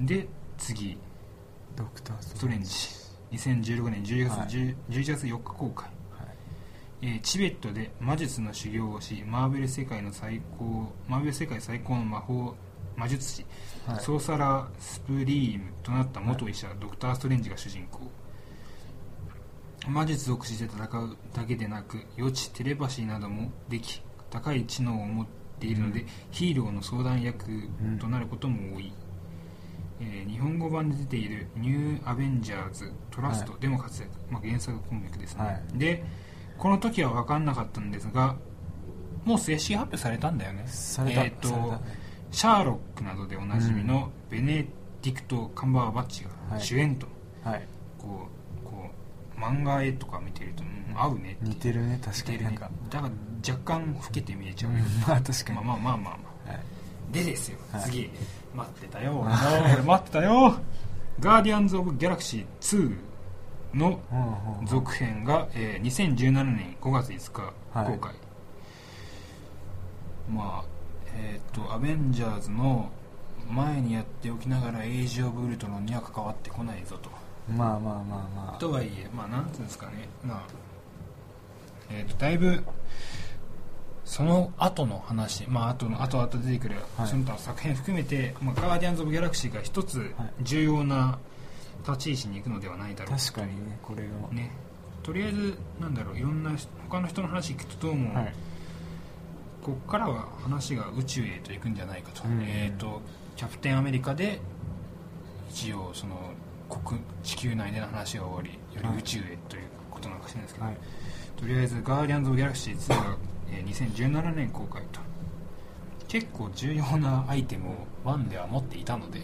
で次。ードクタースストレンジ。2016年11月,、はい。10 11月4日公開、えーチベットで魔術の修行をしマーベル世界の最高マーベル世界最高の魔法魔術師、はい。ソーサラー・スプリームとなった元医者、ドクター・ストレンジが主人公。魔術を駆使して戦うだけでなく予知テレパシーなどもでき高い知能を持っているので、ヒーローの相談役となることも多い、えー日本語版で出ている「ニューアベンジャーズトラスト」でも活躍、まあ、原作コミックですね、はい。でこの時は分かんなかったんですがもう正式発表されたんだよね。された。えーとシャーロックなどでおなじみのベネディクト・カンバーバッチがはい。主演と、はい。こうこう漫画絵とか見てると、うん合うね似てるね確かに。なんか。だから若干老けて見えちゃうよ、うん。まあ確かに。まあまあまあまあまあ。はい。でですよ、はい。次。待ってたよ。俺 待ってたよ。ガーディアンズ・オブ・ギャラクシー2の続編が、えー2017年5月5日はい。公開、まあえっ、とアベンジャーズの前にやっておきながらエイジ・オブ・ウルトロンには関わってこないぞと。まあまあまあまあ。とはいえまあなんていうんですかね。まあえっ、とだいぶその後の話まあ後の後々出てくる、はい。その他の作品含めて、まあ、ガーディアンズ・オブ・ギャラクシーが一つはい。重要な立ち位置に行くのではないだろう確かにねこれがね。とりあえずなんだろういろんな人他の人の話聞くとどうも、はいここからは話が宇宙へと行くんじゃないかと,、うん。えー、とキャプテンアメリカで一応その国地球内での話が終わりより宇宙へということなのかもしれないですけど、はい。とりあえず「ガーディアンズ・オブ・ギャラクシー2が」えー2017年公開と。結構重要なアイテムを1では持っていたのでう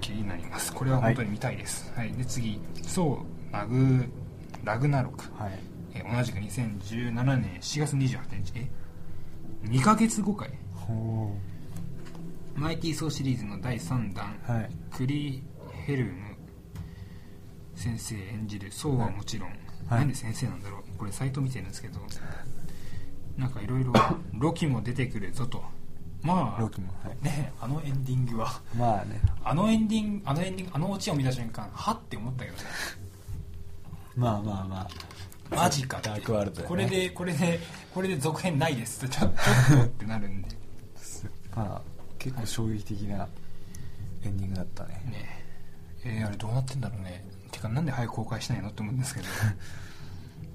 気になります。これは本当に見たいです、はい。で次「そうラグラグナロク」んはいえー同じく2017年7月28日。え？2ヶ月後かい。ほマイティー・ソーシリーズの第3弾、うはい。クリヘルム先生演じるソウはもちろん、はい。なんで先生なんだろう。これサイト見てるんですけどなんかいろいろロキも出てくるぞと。まあロキもはい。ねあのエンディングは。まあね。あのエンディングあのエンディングあのオチを見た瞬間はって思ったけどね。まあまあまあマジか。ダークワールドね。これでこれでこれで続編ないです。ちょっとってなるんで。まあ結構衝撃的なエンディングだったね。ね。えーあれどうなってんだろうね。てかなんで早く公開しないのって思うんですけど。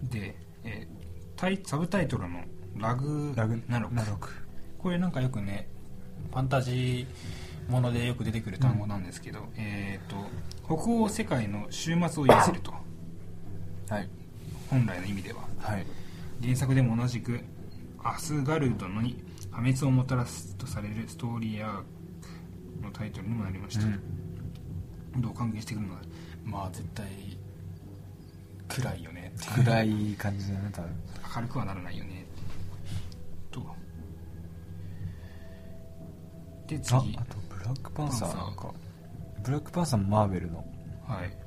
で、えータイサブタイトルの「ラグラグ？ナロク。ナロク。これなんかよくねファンタジーものでよく出てくる単語なんですけど、えっ、と北欧世界の終末を意味すると。はい本来の意味では。はい。原作でも同じくアスガルドのに破滅をもたらすとされるストーリーアークのタイトルにもなりました、どう関係してくるのか。まあ絶対暗いよね。暗い感じだね多分。明るくはならないよね。と。であ次。あとブラックパンサーか。ブラックパンサーもマーベルの。はい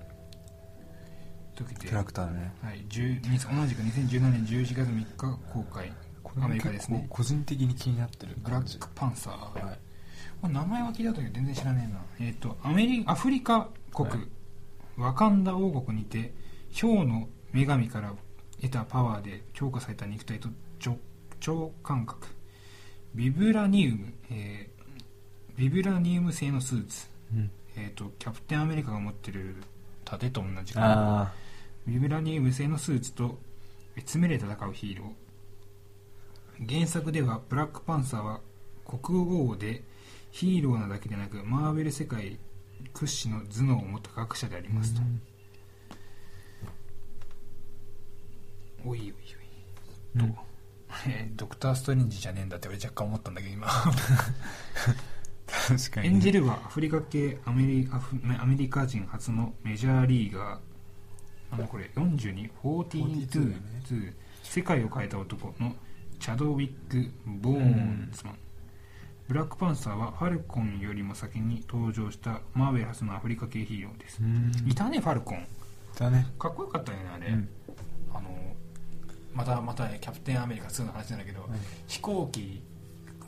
キャラクターね。はい、10同じく2017年11月3日公開。アメリカですね。個人的に気になってるブラックパンサー、はい。名前は聞いた時全然知らねえな。えっ、とアメリアフリカ国、はい。ワカンダ王国にて氷の女神から得たパワーで強化された肉体と超超感覚。ビブラニウム、えービブラニウム製のスーツ、うん。えー、とキャプテンアメリカが持ってる盾と同じかあビブラニウム製のスーツと詰めで戦うヒーロー。原作ではブラックパンサーは国王でヒーローなだけでなくマーベル世界屈指の頭脳を持った科学者でありあますと、おいおいおい、うん。と、えードクター・ストレンジじゃねえんだって俺若干思ったんだけど今。確かに演じるはアフリカ系アメリアメリカ人初のメジャーリーガーなんだこれ42 42 42だね。世界を変えた男のチャドウィック・ボーンズマン、ブラックパンサーはファルコンよりも先に登場したマーベル初のアフリカ系ヒーローです、うん。いたねファルコン。だね。かっこよかったよねあれ、うん。あのまたまたキャプテンアメリカ2の話なんだけど、飛行機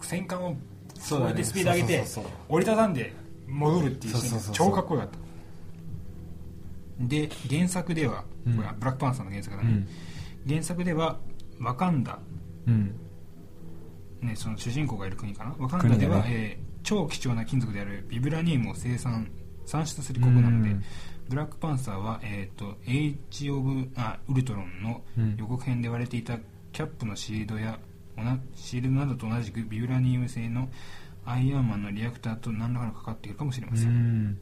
戦艦をそうやってスピード上げて折りたたんで戻るっていうシーン超かっこよかったで原作では、うん。これはブラックパンサーの原作だね、うん。原作ではワカンダ。うん。ね、その主人公がいる国かな。ワカンダでは、国だえー超貴重な金属であるビブラニウムを生産産出する国なのでうん。ブラックパンサーは、えー、とエイジ・オブあウルトロンのうん。予告編で割れていたキャップのシールドやシールドなどと同じくビブラニウム製のアイアンマンのリアクターと何らかの関わっているかもしれまうせん、ん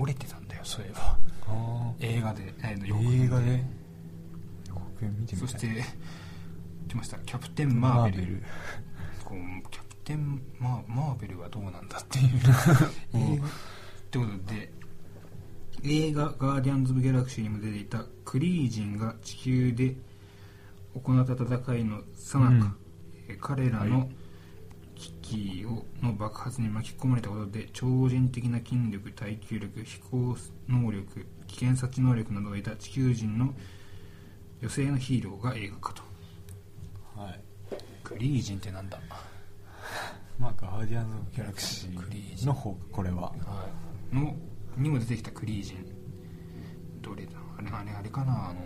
折れてたんだよそういえばあ映画で、えーー予告編映画で？予告編見てみたい。そして来ました。キャプテン・マーベル。ル。こうキャプテンマーマーベルはどうなんだっていう。映画？ってことで映画「ガーディアンズ・オブ・ギャラクシー」にも出ていたクリージンが地球で行った戦いのさなか、彼らの危機をの爆発に巻き込まれたことで超人的な筋力耐久力飛行能力危険察知能力などを得た地球人の女性のヒーローが映画化と。はい。クリージンってなんだ？まあガーディアンズ・オブ・ギャラクシクリーの方これは。のにも出てきたクリージンどれだ？あれあれあれかな？あの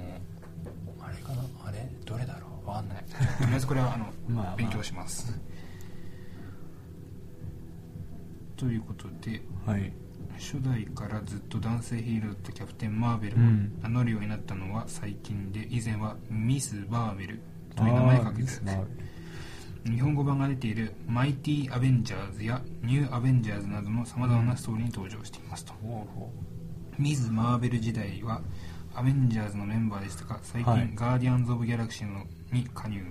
あれかな？あれ？どれだろう？わかんない。とりあえずこれはあの、まあまあ。勉強しますということではい。初代からずっと男性ヒーローだったキャプテン・マーベルをうん。名乗るようになったのは最近で以前はミス・バーベルという名前をかけてあーまあ日本語版が出ている「マイティ・アベンジャーズ」や「ニュー・アベンジャーズ」などのさまざまなストーリーに登場していますと、ミズ・マーベル時代はアベンジャーズのメンバーでしたが最近、はい。ガーディアンズ・オブ・ギャラクシーのに加入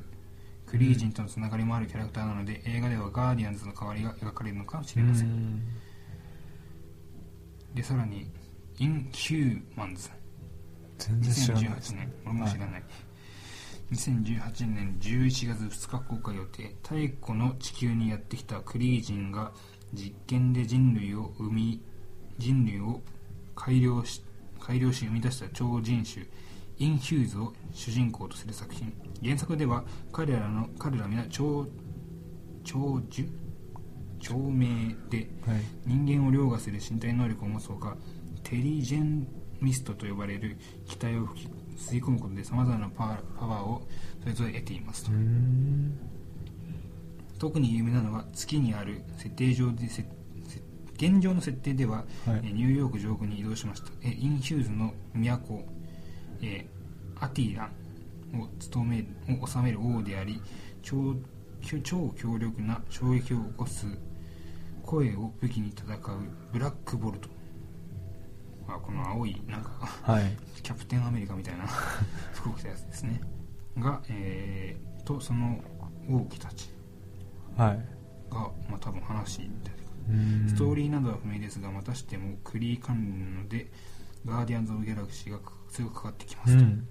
クリー人とのつながりもあるキャラクターなので、映画ではガーディアンズの関わりが描かれるのかもしれません、ん。でさらにイン・ヒューマンズ全然知らない2018年。俺も知らない、2018年11月2日公開予定。太古の地球にやってきたクリー人が実験で人類を生み人類を改良し改良し生み出した超人種インヒューズを主人公とする作品。原作では彼らの彼ら皆超超樹長命ではい。人間を凌駕する身体能力を持つほかテリジェンミストと呼ばれる気体を吹き吸い込むことでさまざまなパワーパワーをそれぞれ得ていますと。特に有名なのは月にある設定上でせせ現状の設定では、はい。えーニューヨーク上空に移動しました、えーインヒューズの都、えーアティランを務めるを治める王であり超超強力な衝撃を起こす声を武器に戦うブラックボルト。あこの青いなんかはい。キャプテンアメリカみたいな 服を着たやつですね。が、えーとその王妃たち。はい。が、まあ、多分話みたいなストーリーなどは不明ですがまたしてもクリー関連なのでガーディアンズ・オブ・ギャラクシーが強くかかってきますと、うん。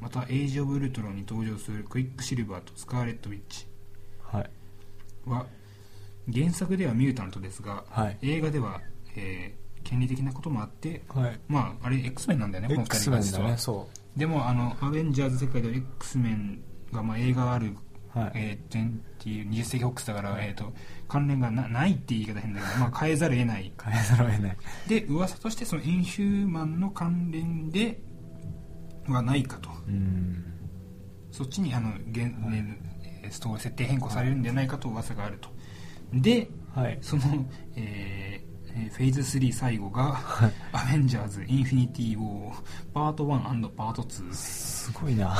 またエイジ・オブ・ウルトロンに登場するクイックシルバーとスカーレット・ウィッチはい。は原作ではミュータントですが、はい。映画では、えー権利的なこともあってはい。まああれ X メンなんだよねこの二 X 人メンだが実は。ねそでもあのアベンジャーズ世界では X メンがまあ映画がある、うはい。えー、前っていう20世紀フォックスだから、えー、と関連がなないって言い方変だけど、まあ、変えざるを得ない。変えざるを得ない。で噂としてそのインヒューマンの関連ではないかと。うん。そっちにあの現、ねえーストーリー設定変更されるんじゃないかと噂があると。ではい。その、えーえーフェーズ3最後が「アベンジャーズ・インフィニティ・ウォー」パート1パート2すごいな。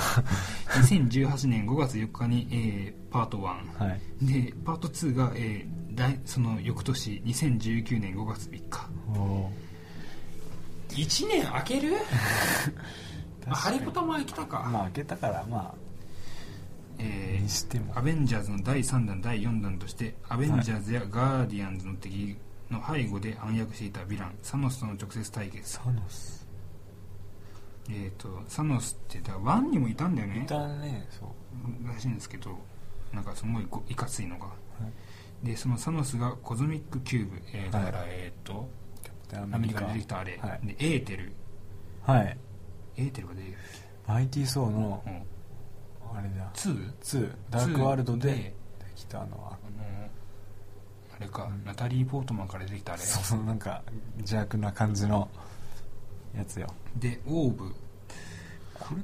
2018年5月4日に、えーパート1、はい。でパート2が、えー来その翌年2019年5月3日。おお1年空ける？あハリポタも空いたか、まあ開けたからまえーあにしても。アベンジャーズの第3弾第4弾としてアベンジャーズやガーディアンズの敵の背後で暗躍していたヴィランサノスとの直接対決。サノス。えー、とサノスってだワンにもいたんだよね。いたねそう。らしいんですけどなんかすごいこいかついのが。はい。でそのサノスがコズミックキューブ、えーだから、はい。えっ、とキャプテンアメリカ。で出てきたあれ、はい。でエーテル。はい。エーテルが出てくるマイティー・ソーのうん。あれだ。2 2ダークワールドでで。できたのはあれか、ナタリー・ポートマンから出てきたあれ。そうそうなんか邪悪な感じのやつよ。でオーブ。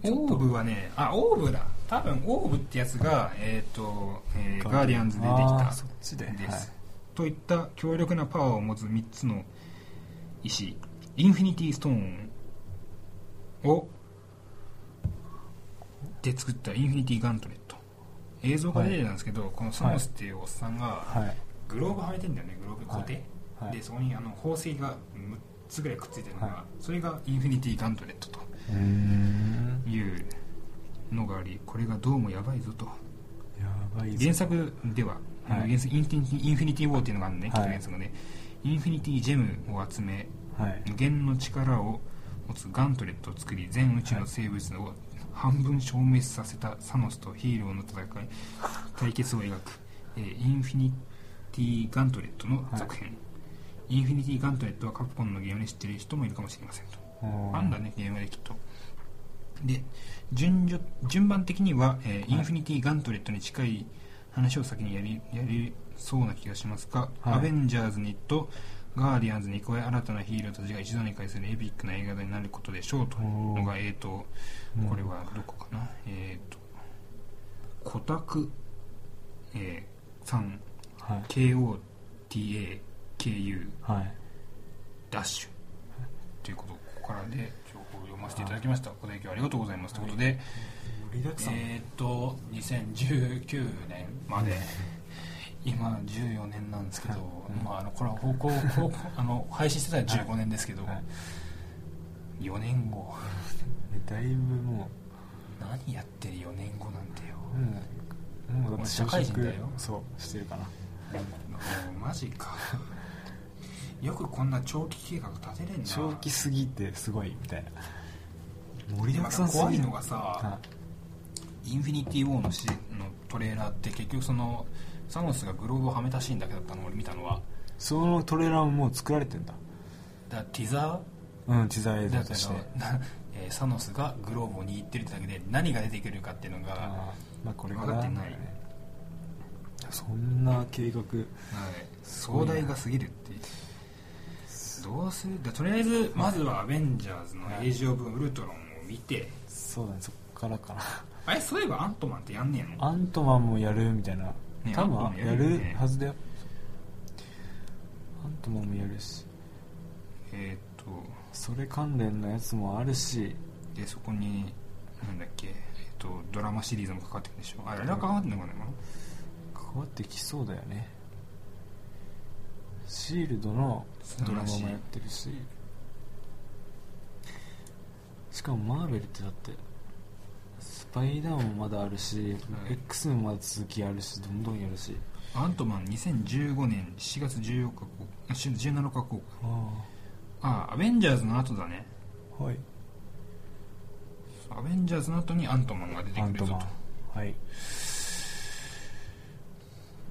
オーブはねあオーブだ。多分オーブってやつがえっ、と、えーガーディアンズでできあたーそっちで。です、はい。といった強力なパワーを持つ3つの石。インフィニティストーンをで作ったインフィニティガントレット。映像が出てたんですけど、このサノスっていうおっさんがはいグローブはめてんだよねグローブ固定、はい。はい。でそこにあの宝石が6つぐらいくっついてるのが、はそれがインフィニティガントレットというのがありこれがどうもやばいぞと。やばいぞ。原作では、はい。原作インフィニティインフィニティ・ウォーっていうのがあるね、はい。原作でインフィニティ・ジェムを集めはい。無限の力を持つガントレットを作り全宇宙の生物を半分消滅させたサノスとヒーローの戦い対決を描く、えーインフィニティ・ガントレットの続編、インフィニティ・ガントレットはカプコンのゲームで知っている人もいるかもしれませんと。うんあんだねゲームできっと。で順序順番的には、えーインフィニティ・ガントレットに近い話を先にやりやりそうな気がしますが、はい。アベンジャーズにとガーディアンズに加え新たなヒーローたちが一度に会するエピックな映画になることでしょうと。いうのがえーとうん。これはどこかな？えっ、とコタク、えー、さんはい。KOTAKU はいダッシュということここからで情報を読ませていただきました。ご提供ありがとうございます。ということで、えーっと2019年まで。今14年なんですけど、はい。まあ、あのこれは方向 あの配信してたら15年ですけど、はい。4年後。だいぶも何やってる4年後なんてよ、うもう社会人だよ。そうしてるかなマジか。よくこんな長期計画立てれんな。長期すぎてすごいみたいな。盛りだくさんすぎ怖い。のがさ、はインフィニティ・ウォーのシのトレーラーって結局そのサノスがグローブをはめたシーンだけだったの俺見たのは。そのトレーラーももう作られてんだ。だからティザうんティザー映像として。ら、えーサノスがグローブを握ってるってだけで何が出てくるかっていうのが、まあこれ分かってないそんな計画。い、壮大が過ぎるってどうする？だとりあえずまずはアベンジャーズのエイジ・オブ・ウルトロンを見て。そうだねそっからかな。あれ？そういえばアントマンってやんねえの？アントマンもやるみたいな、ね多分ややるはずだよ。アントマンもやるし。えーっと。それ関連のやつもあるし。でそこになんだっけ、えーっとドラマシリーズもかかってるんでしょ？あれはかかってんのかな関わってきそうだよね。シールドのドラマもやってるし。しかもマーベルってだってスパイダーもまだあるし、はい。X もまだ続きあるしどんどんやるし。アントマン2015年4月14日公あし17日公開。ああ。あアベンジャーズの後だね。あはい。アベンジャーズの後にアントマンが出てくるぞと。ン。はいう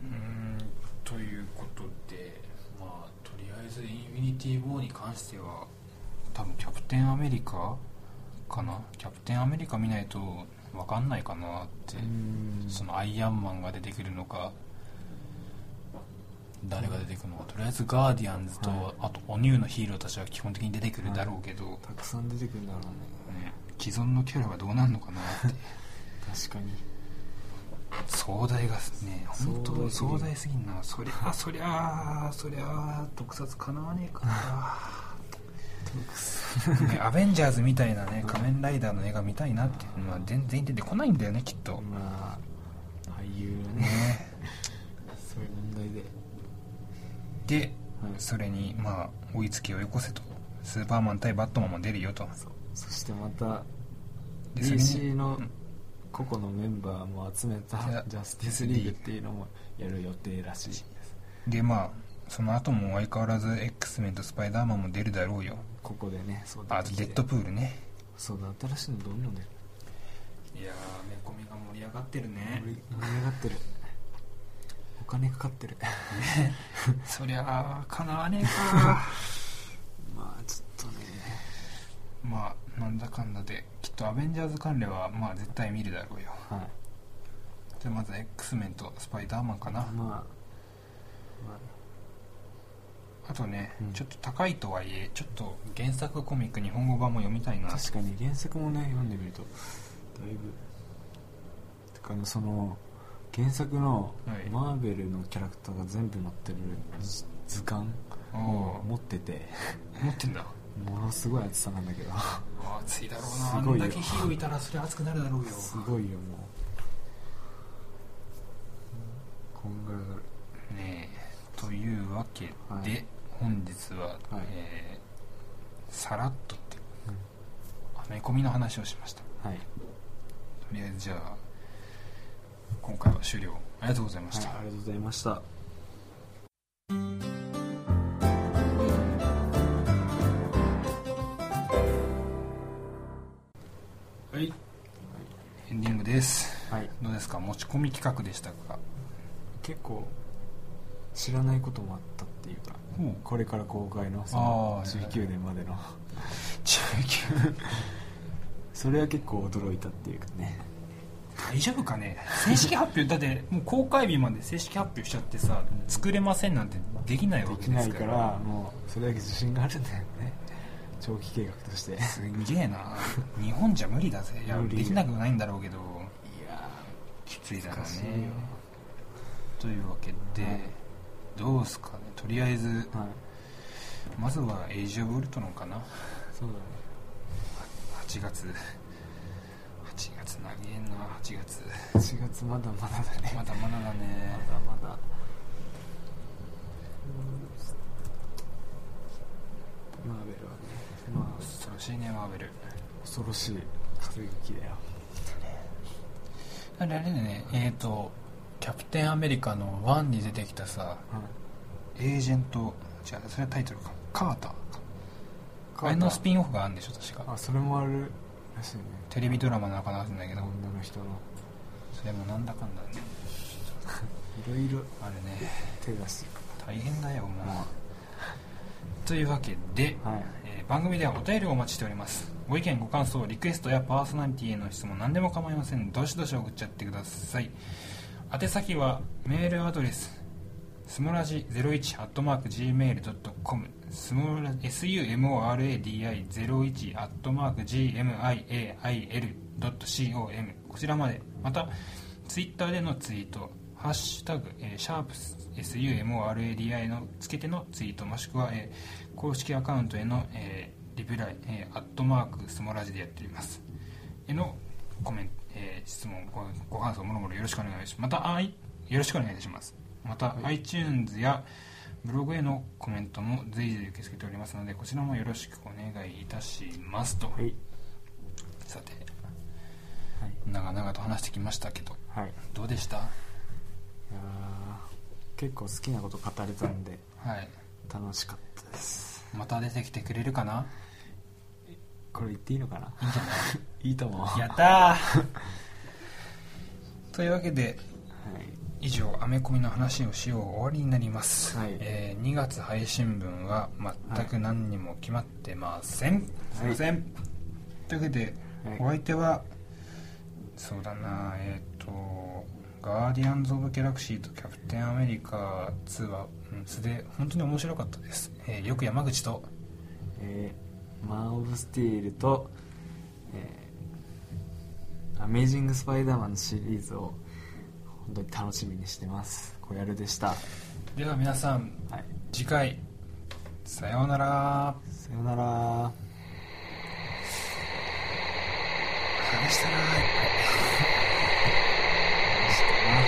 ーんということでまあとりあえずインフィニティ・ウォーに関しては多分キャプテンアメリカかな？キャプテンアメリカ見ないと分かんないかなってうん。そのアイアンマンが出てくるのか誰が出てくるのか。とりあえずガーディアンズと、はい。あとおニューのヒーローたちは基本的に出てくるだろうけど、たくさん出てくるんだろうね。ね、既存のキャラはどうなるのかなって。確かに壮大がね本当壮大すぎんな。そりゃそりゃそりゃ特撮かなわねえかね アベンジャーズみたいなね仮面ライダーの映画見たいなって、まあ、全然出てこないんだよねきっと、まあ俳優がね。ね。そういう問題で。で、はい。それにまあ追いつけ追い越せと。スーパーマン対バットマンも出るよと。そしてまた DC のうん個々のメンバーも集めたジャスティスリーグっていうのもやる予定らしいです。でまあその後も相変わらず X メンとスパイダーマンも出るだろうよ。ここでねそうあとデッドプールね。そうだ新しいのどんどん出る。いやーめ込みが盛り上がってるね。盛り盛り上がってる。お金かかってる。そりゃあかなわねえか まあちょっとね。まあなんだかんだできっとアベンジャーズ関連はまあ絶対見るだろうよ。はい。じゃあまず X メンとスパイダーマンかな。まあ、まあ、あとね、うん。ちょっと高いとはいえちょっと原作コミック日本語版も読みたいな。確かに原作もね読んでみるとだいぶ。てかあのその原作のはい。マーベルのキャラクターが全部載ってる図図鑑おをー。持ってて。持ってんだ ものすごい厚さなんだけど。暑いだろうな。すごいよ。あんだけヒーローいたらそれ熱くなるだろうよ。すごいよもう。こんぐらいある。ねえ。というわけで、はい。本日は、はい。えーさらっとってアメコミの話をしました。はい、とりあえずじゃあ今回は終了。ありがとうございました、はい、ありがとうございましたです。はい。どうですか？持ち込み企画でしたか結構。知らないこともあったっていうか。ほう。これから公開のそあのー19年までの。中級それは結構驚いたっていうかね。大丈夫かね？正式発表。だってもう公開日まで正式発表しちゃってさ作れませんなんてできないわでけですかきないかららもうそれだけ自信があるんだよね。長期計画として。すんげえな。日本じゃ無理だぜ。いやできなくはないんだろうけどきついだろうね。というわけで、はい。どうすかね。とりあえずはい。まずはエイジ・オブ・ウルトロンかな。そうだね。8月。8月長えな。8月。4月まだまだだね。まだまだだね。まだまだ。マーベルはねまあ恐ろしいねマーベル。恐ろしい。風撃だよあれあれだね。えっ、とキャプテンアメリカの1に出てきたさはいエージェントじゃあそれはタイトルか。カーターか。あれのスピンオフがあるんでしょ確か。あそれもあるらしいね。テレビドラマの中なんだけど。女の人の。それもなんだかんだね。いろいろあれね。手出して大変だよもう。というわけで、はい。えー番組ではお便りをお待ちしておりますご意見ご感想リクエストやパーソナリティへの質問何でも構いません。どしどし送っちゃってください。宛先はメールアドレススモラジ01 gmail.com スモラ sumoradi01 gmail.com こちらまで。またツイッターでのツイートハッシュタグ、えーシャープ SUMORADI のつけてのツイートもしくは、えー公式アカウントへの、えーリプライ、えーアットマークスモラジでやっております。へのコメント、えー質問ごご感想もろもろよろしくお願いしますまたあいよろしくお願いいたします。また、iTunes やブログへのコメントも随時受け付けておりますのでこちらもよろしくお願いいたしますと、はい。さてはい。長々と話してきましたけどはい。いどうでした？やー結構好きなこと語れたんではい。楽しかったです。また出てきてくれるかな？これ言っていいのかな？いいと思う。やったー。というわけではい。以上アメコミの話をしよう終わりになります、はい。えー2月配信分は全く何にも決まってません、すいません、というわけで、はい。お相手はそうだなえっ、とガーディアンズ・オブ・ギャラクシーとキャプテン・アメリカ2は、うん、素で本当に面白かったです、えーよく山口と。えーマン・オブ・スティールと、えー、アメイジング・スパイダーマンのシリーズを本当に楽しみにしてます。小やるでした。では皆さん、はい、次回さようなら。さようなら。話したな話した。な